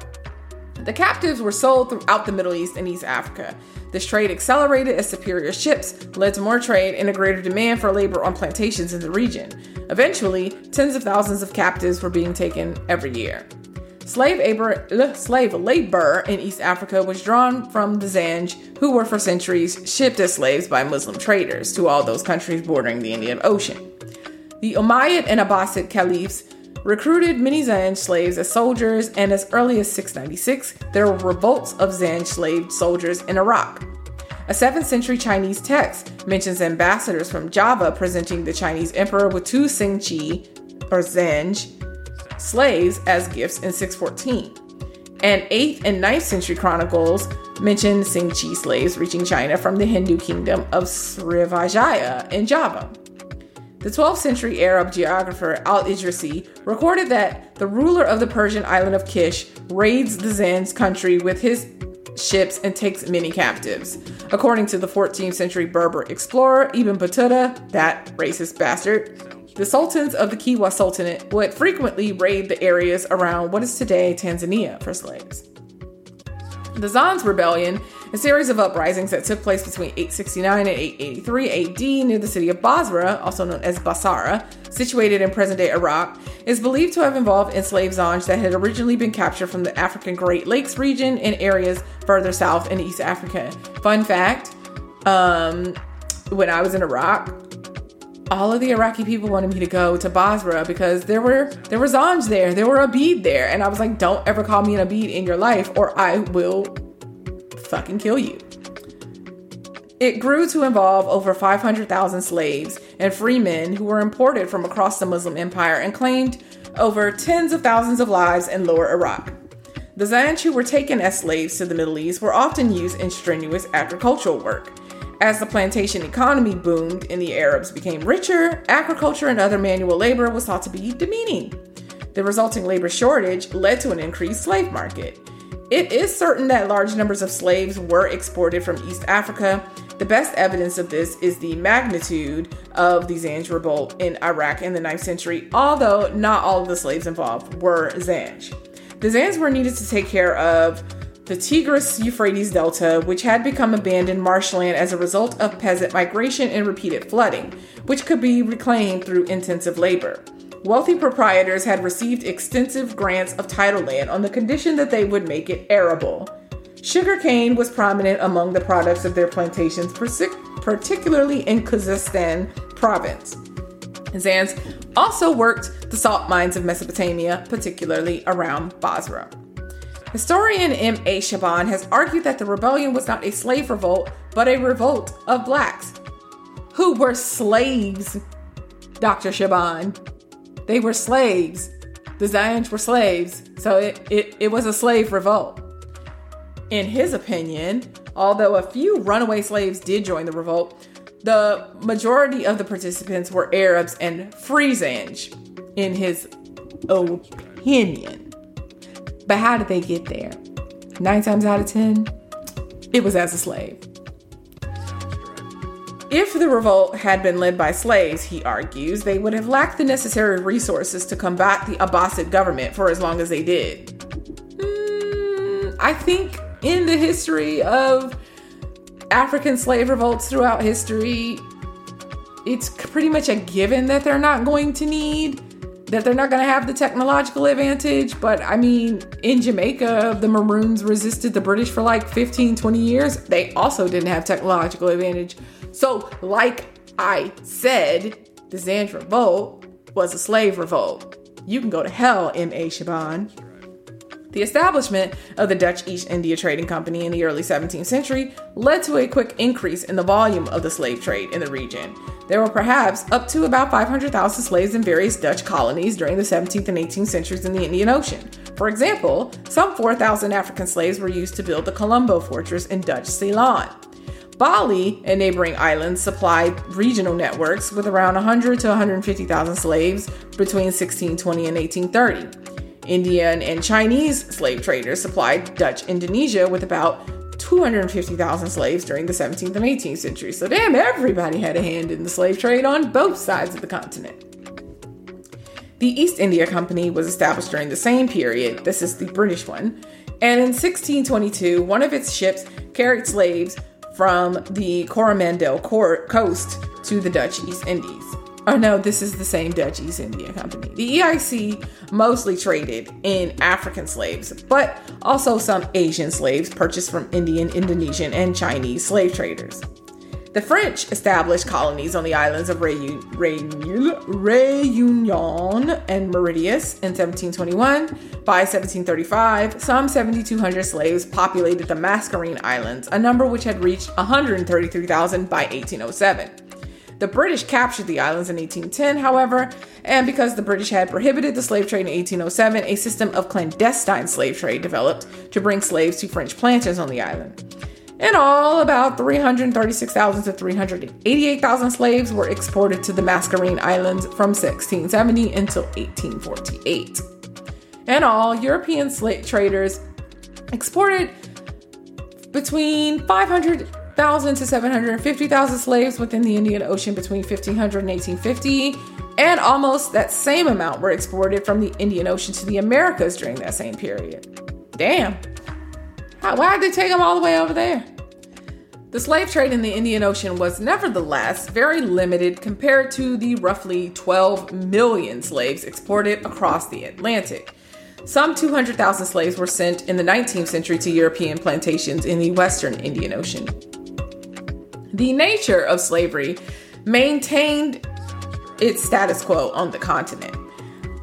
S1: The captives were sold throughout the Middle East and East Africa, this trade accelerated as superior ships led to more trade and a greater demand for labor on plantations in the region. Eventually, tens of thousands of captives were being taken every year. Slave, labor, slave labor in East Africa was drawn from the Zanj, who were for centuries shipped as slaves by Muslim traders to all those countries bordering the Indian Ocean. The Umayyad and Abbasid caliphs recruited many Zanj slaves as soldiers, and as early as 696, there were revolts of Zanj slave soldiers in Iraq. A 7th century Chinese text mentions ambassadors from Java presenting the Chinese emperor with two Singchi, or Zanj, slaves as gifts in 614. And 8th and 9th century chronicles mention Singchi slaves reaching China from the Hindu kingdom of Srivijaya in Java. The 12th century Arab geographer Al Idrisi recorded that the ruler of the Persian island of Kish raids the Zanj country with his ships and takes many captives. According to the 14th century Berber explorer Ibn Battuta, that racist bastard, the sultans of the Kilwa Sultanate would frequently raid the areas around what is today Tanzania for slaves. The Zanj rebellion A series of uprisings that took place between 869 and 883 AD near the city of Basra, also known as Basara, situated in present day Iraq, is believed to have involved enslaved Zanj that had originally been captured from the African Great Lakes region and areas further south in East Africa. Fun fact um, when I was in Iraq, all of the Iraqi people wanted me to go to Basra because there were there were Zanj there, there were Abid there, and I was like, don't ever call me an Abid in your life, or I will fucking kill you. It grew to involve over 500,000 slaves and free men who were imported from across the Muslim empire and claimed over tens of thousands of lives in lower Iraq. The Zanj who were taken as slaves to the Middle East were often used in strenuous agricultural work. As the plantation economy boomed and the Arabs became richer, agriculture and other manual labor was thought to be demeaning. The resulting labor shortage led to an increased slave market. It is certain that large numbers of slaves were exported from East Africa. The best evidence of this is the magnitude of the Zanj revolt in Iraq in the 9th century, although not all of the slaves involved were Zanj. The Zanj were needed to take care of the Tigris Euphrates Delta, which had become abandoned marshland as a result of peasant migration and repeated flooding, which could be reclaimed through intensive labor. Wealthy proprietors had received extensive grants of title land on the condition that they would make it arable. Sugarcane was prominent among the products of their plantations, particularly in Khuzestan province. Zanj also worked the salt mines of Mesopotamia, particularly around Basra. Historian M.A. Shaban has argued that the rebellion was not a slave revolt, but a revolt of blacks who were slaves. Dr. Shaban. They were slaves. The Zanj were slaves, so it, it, it was a slave revolt. In his opinion, although a few runaway slaves did join the revolt, the majority of the participants were Arabs and Zanj, in his opinion. But how did they get there? Nine times out of ten, it was as a slave. If the revolt had been led by slaves, he argues, they would have lacked the necessary resources to combat the Abbasid government for as long as they did. Mm, I think in the history of African slave revolts throughout history, it's pretty much a given that they're not going to need that they're not going to have the technological advantage. But I mean, in Jamaica, the Maroons resisted the British for like 15, 20 years. They also didn't have technological advantage. So, like I said, the Zanj Revolt was a slave revolt. You can go to hell, M.A. Shaban. The establishment of the Dutch East India Trading Company in the early 17th century led to a quick increase in the volume of the slave trade in the region. There were perhaps up to about 500,000 slaves in various Dutch colonies during the 17th and 18th centuries in the Indian Ocean. For example, some 4,000 African slaves were used to build the Colombo Fortress in Dutch Ceylon. Bali and neighboring islands supplied regional networks with around 100 to 150,000 slaves between 1620 and 1830. Indian and Chinese slave traders supplied Dutch Indonesia with about 250,000 slaves during the 17th and 18th century. So, damn, everybody had a hand in the slave trade on both sides of the continent. The East India Company was established during the same period. This is the British one. And in 1622, one of its ships carried slaves from the Coromandel coast to the Dutch East Indies. Oh no, this is the same Dutch East India Company. The EIC mostly traded in African slaves, but also some Asian slaves purchased from Indian, Indonesian, and Chinese slave traders. The French established colonies on the islands of Réunion, Réunion and Mauritius in 1721. By 1735, some 7,200 slaves populated the Mascarene Islands, a number which had reached 133,000 by 1807. The British captured the islands in 1810, however, and because the British had prohibited the slave trade in 1807, a system of clandestine slave trade developed to bring slaves to French planters on the island. In all, about 336,000 to 388,000 slaves were exported to the Mascarene Islands from 1670 until 1848. In all, European slave traders exported between 500 thousand to 750,000 slaves within the Indian Ocean between 1500 and 1850, and almost that same amount were exported from the Indian Ocean to the Americas during that same period. Damn. Why did they take them all the way over there? The slave trade in the Indian Ocean was nevertheless very limited compared to the roughly 12 million slaves exported across the Atlantic. Some 200,000 slaves were sent in the 19th century to European plantations in the western Indian Ocean. The nature of slavery maintained its status quo on the continent.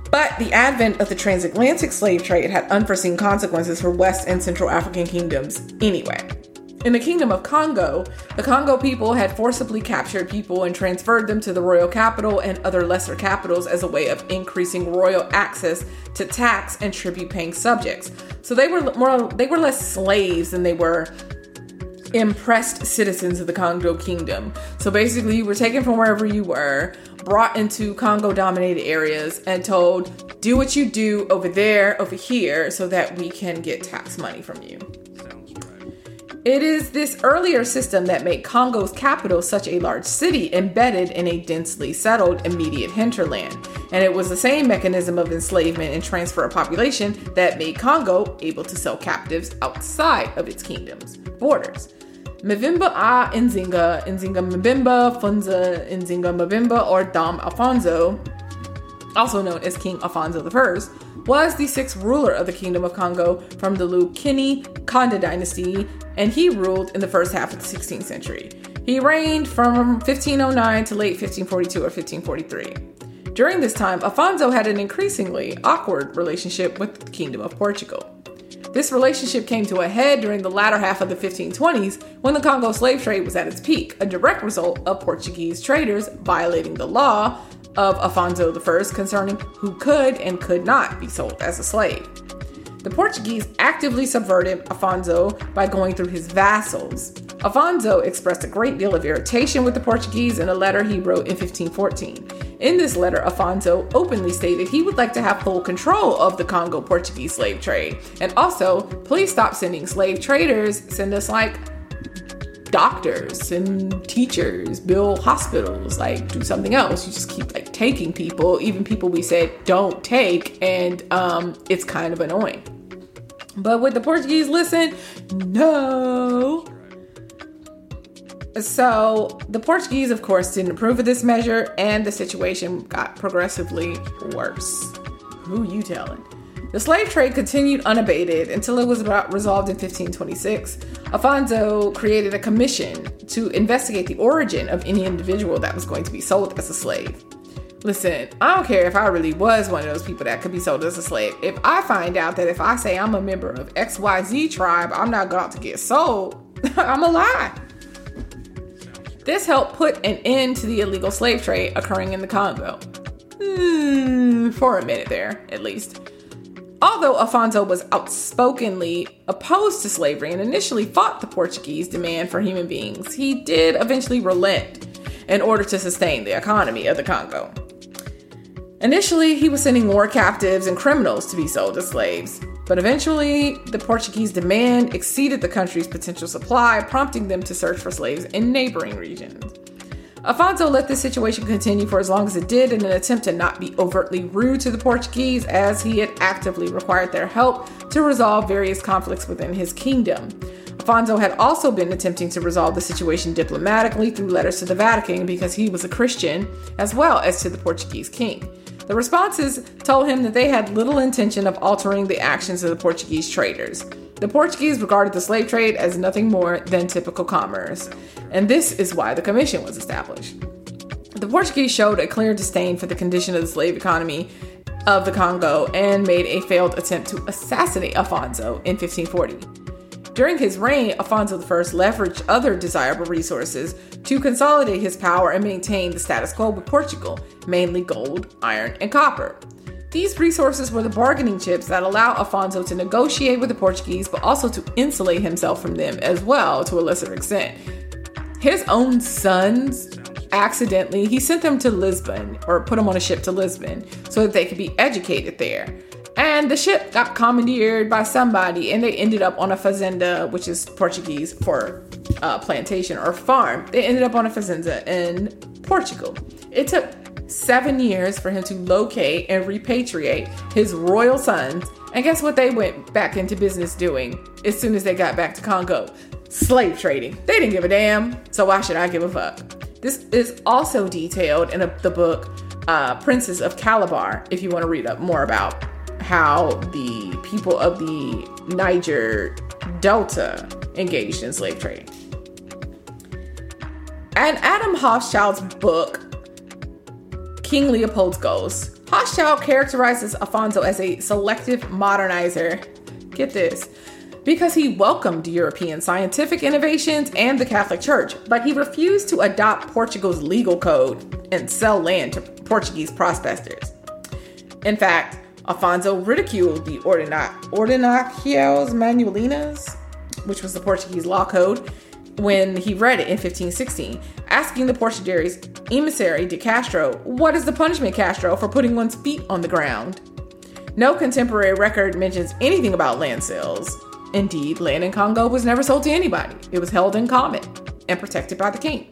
S1: But the advent of the transatlantic slave trade had unforeseen consequences for West and Central African kingdoms anyway. In the Kingdom of Congo, the Congo people had forcibly captured people and transferred them to the royal capital and other lesser capitals as a way of increasing royal access to tax and tribute paying subjects. So they were more they were less slaves than they were impressed citizens of the Congo Kingdom. So basically, you were taken from wherever you were, brought into Congo dominated areas, and told, do what you do over there, over here, so that we can get tax money from you. It is this earlier system that made Congo's capital such a large city embedded in a densely settled immediate hinterland. And it was the same mechanism of enslavement and transfer of population that made Congo able to sell captives outside of its kingdom's borders. Mvimba A Nzinga, Nzinga Mbimba, Funza Nzinga Mbimba, or Dom Alfonso, also known as King Alfonso I, was the sixth ruler of the Kingdom of Congo from the Lukeni Kanda dynasty, and he ruled in the first half of the 16th century. He reigned from 1509 to late 1542 or 1543. During this time, Alfonso had an increasingly awkward relationship with the Kingdom of Portugal. This relationship came to a head during the latter half of the 1520s when the Congo slave trade was at its peak, a direct result of Portuguese traders violating the law of Afonso I concerning who could and could not be sold as a slave. The Portuguese actively subverted Afonso by going through his vassals. Afonso expressed a great deal of irritation with the Portuguese in a letter he wrote in 1514. In this letter, Afonso openly stated he would like to have full control of the Congo Portuguese slave trade. And also, please stop sending slave traders, send us like doctors and teachers, build hospitals, like do something else. You just keep like taking people, even people we said don't take, and um, it's kind of annoying. But with the Portuguese listen? No. So the Portuguese, of course, didn't approve of this measure, and the situation got progressively worse. Who you telling? The slave trade continued unabated until it was about resolved in 1526. Afonso created a commission to investigate the origin of any individual that was going to be sold as a slave. Listen, I don't care if I really was one of those people that could be sold as a slave. If I find out that if I say I'm a member of XYZ tribe, I'm not going to get sold, [laughs] I'm a lie. This helped put an end to the illegal slave trade occurring in the Congo. Mm, for a minute there, at least. Although Afonso was outspokenly opposed to slavery and initially fought the Portuguese demand for human beings, he did eventually relent in order to sustain the economy of the Congo. Initially, he was sending war captives and criminals to be sold as slaves, but eventually, the Portuguese demand exceeded the country's potential supply, prompting them to search for slaves in neighboring regions. Afonso let this situation continue for as long as it did in an attempt to not be overtly rude to the Portuguese, as he had actively required their help to resolve various conflicts within his kingdom. Afonso had also been attempting to resolve the situation diplomatically through letters to the Vatican because he was a Christian, as well as to the Portuguese king. The responses told him that they had little intention of altering the actions of the Portuguese traders. The Portuguese regarded the slave trade as nothing more than typical commerce, and this is why the commission was established. The Portuguese showed a clear disdain for the condition of the slave economy of the Congo and made a failed attempt to assassinate Afonso in 1540. During his reign, Afonso I leveraged other desirable resources to consolidate his power and maintain the status quo with Portugal, mainly gold, iron, and copper. These resources were the bargaining chips that allowed Afonso to negotiate with the Portuguese, but also to insulate himself from them as well to a lesser extent. His own sons accidentally, he sent them to Lisbon or put them on a ship to Lisbon so that they could be educated there. And the ship got commandeered by somebody and they ended up on a fazenda, which is Portuguese for uh, plantation or farm. They ended up on a fazenda in Portugal. It took seven years for him to locate and repatriate his royal sons. And guess what they went back into business doing as soon as they got back to Congo? slave trading. They didn't give a damn, so why should I give a fuck? This is also detailed in a, the book uh, Princes of Calabar, if you want to read up more about how the people of the Niger Delta engaged in slave trading. And Adam Hochschild's book, King Leopold's Ghost, Hochschild characterizes Afonso as a selective modernizer. Get this. Because he welcomed European scientific innovations and the Catholic Church, but he refused to adopt Portugal's legal code and sell land to Portuguese prospectors. In fact, Afonso ridiculed the Ordena- Ordenações Manuelinas, which was the Portuguese law code, when he read it in 1516, asking the Portuguese emissary de Castro, What is the punishment, Castro, for putting one's feet on the ground? No contemporary record mentions anything about land sales. Indeed, land in Congo was never sold to anybody, it was held in common and protected by the king.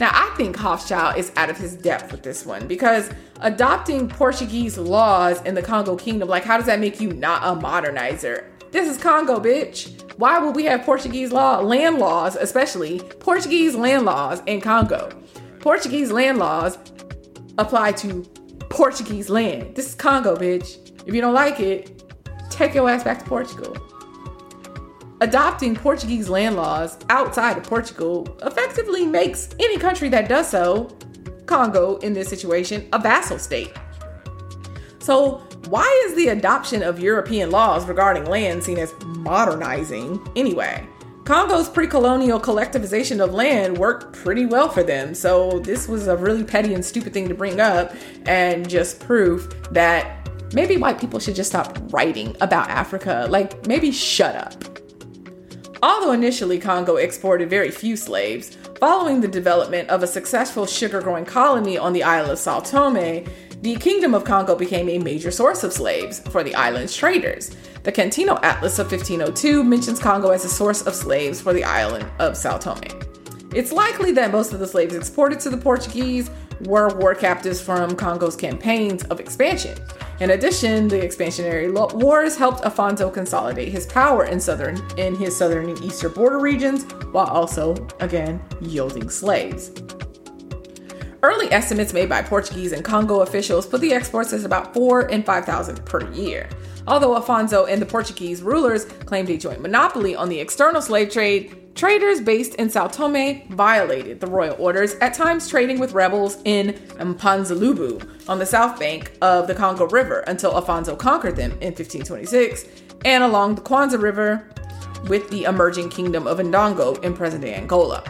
S1: Now, I think Hochschild is out of his depth with this one because adopting Portuguese laws in the Congo Kingdom, like, how does that make you not a modernizer? This is Congo, bitch. Why would we have Portuguese law, land laws, especially Portuguese land laws in Congo? Portuguese land laws apply to Portuguese land. This is Congo, bitch. If you don't like it, take your ass back to Portugal adopting Portuguese land laws outside of Portugal effectively makes any country that does so, Congo in this situation, a vassal state. So, why is the adoption of European laws regarding land seen as modernizing anyway? Congo's pre colonial collectivization of land worked pretty well for them, so this was a really petty and stupid thing to bring up and just proof that maybe white people should just stop writing about Africa. Like, maybe shut up. Although initially Congo exported very few slaves, following the development of a successful sugar growing colony on the Isle of Sao Tome, the Kingdom of Congo became a major source of slaves for the island's traders. The Cantino Atlas of 1502 mentions Congo as a source of slaves for the island of Sao Tome. It's likely that most of the slaves exported to the Portuguese were war captives from Congo's campaigns of expansion. In addition, the expansionary wars helped Afonso consolidate his power in southern in his southern and eastern border regions while also again yielding slaves. Early estimates made by Portuguese and Congo officials put the exports as about 4 and 5,000 per year. Although Afonso and the Portuguese rulers claimed a joint monopoly on the external slave trade, Traders based in Sao Tome violated the royal orders, at times trading with rebels in Mpanzalumbu on the south bank of the Congo River until Afonso conquered them in 1526, and along the Kwanza River with the emerging kingdom of Ndongo in present day Angola.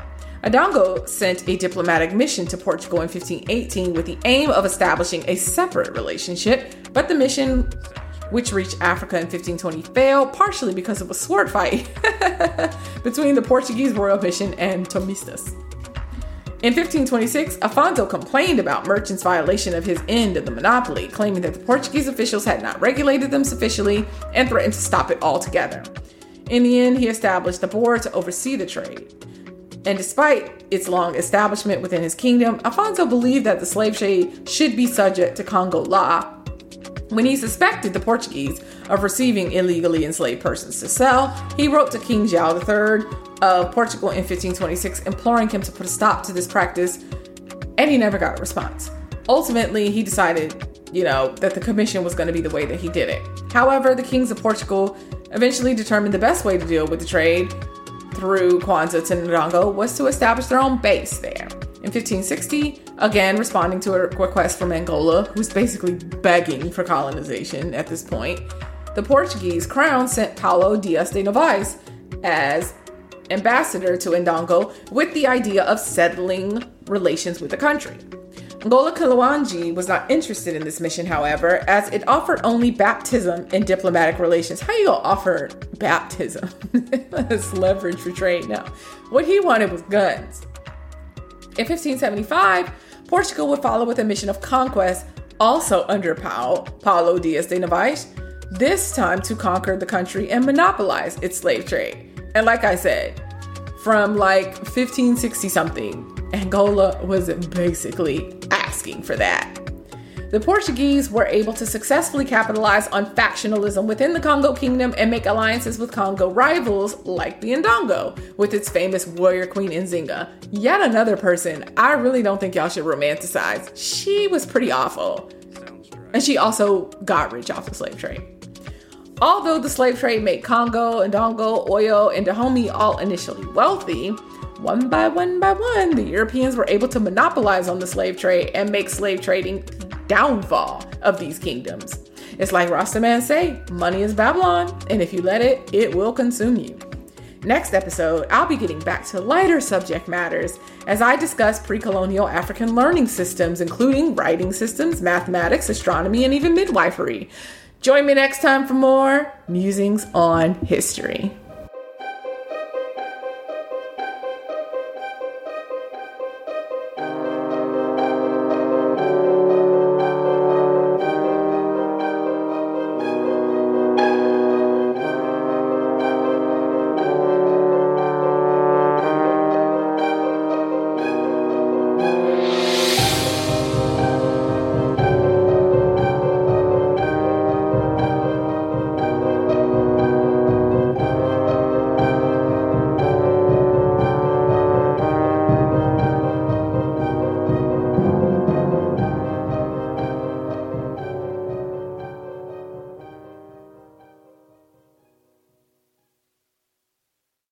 S1: Ndongo sent a diplomatic mission to Portugal in 1518 with the aim of establishing a separate relationship, but the mission which reached Africa in 1520, failed partially because of a sword fight [laughs] between the Portuguese royal mission and Tomistas. In 1526, Afonso complained about merchants' violation of his end of the monopoly, claiming that the Portuguese officials had not regulated them sufficiently and threatened to stop it altogether. In the end, he established a board to oversee the trade. And despite its long establishment within his kingdom, Afonso believed that the slave trade should be subject to Congo law when he suspected the Portuguese of receiving illegally enslaved persons to sell, he wrote to King João III of Portugal in 1526, imploring him to put a stop to this practice, and he never got a response. Ultimately, he decided, you know, that the commission was going to be the way that he did it. However, the kings of Portugal eventually determined the best way to deal with the trade through Kwanza to Ndongo was to establish their own base there. In 1560, again responding to a request from Angola, who's basically begging for colonization at this point, the Portuguese crown sent Paulo Dias de Novais as ambassador to Ndongo with the idea of settling relations with the country. Angola Kiluanji was not interested in this mission, however, as it offered only baptism and diplomatic relations. How you gonna offer baptism? [laughs] That's leverage for trade now. What he wanted was guns. In 1575, Portugal would follow with a mission of conquest, also under Paulo Dias de Novaes, this time to conquer the country and monopolize its slave trade. And like I said, from like 1560 something, Angola was basically asking for that. the Portuguese were able to successfully capitalize on factionalism within the Congo kingdom and make alliances with Congo rivals like the Ndongo, with its famous warrior queen Nzinga. Yet another person I really don't think y'all should romanticize. She was pretty awful. And she also got rich off the slave trade. Although the slave trade made Congo, Ndongo, Oyo, and Dahomey all initially wealthy, one by one by one, the Europeans were able to monopolize on the slave trade and make slave trading downfall of these kingdoms. It's like Rastaman say, money is Babylon, and if you let it, it will consume you. Next episode, I'll be getting back to lighter subject matters as I discuss pre colonial African learning systems, including writing systems, mathematics, astronomy, and even midwifery. Join me next time for more musings on history.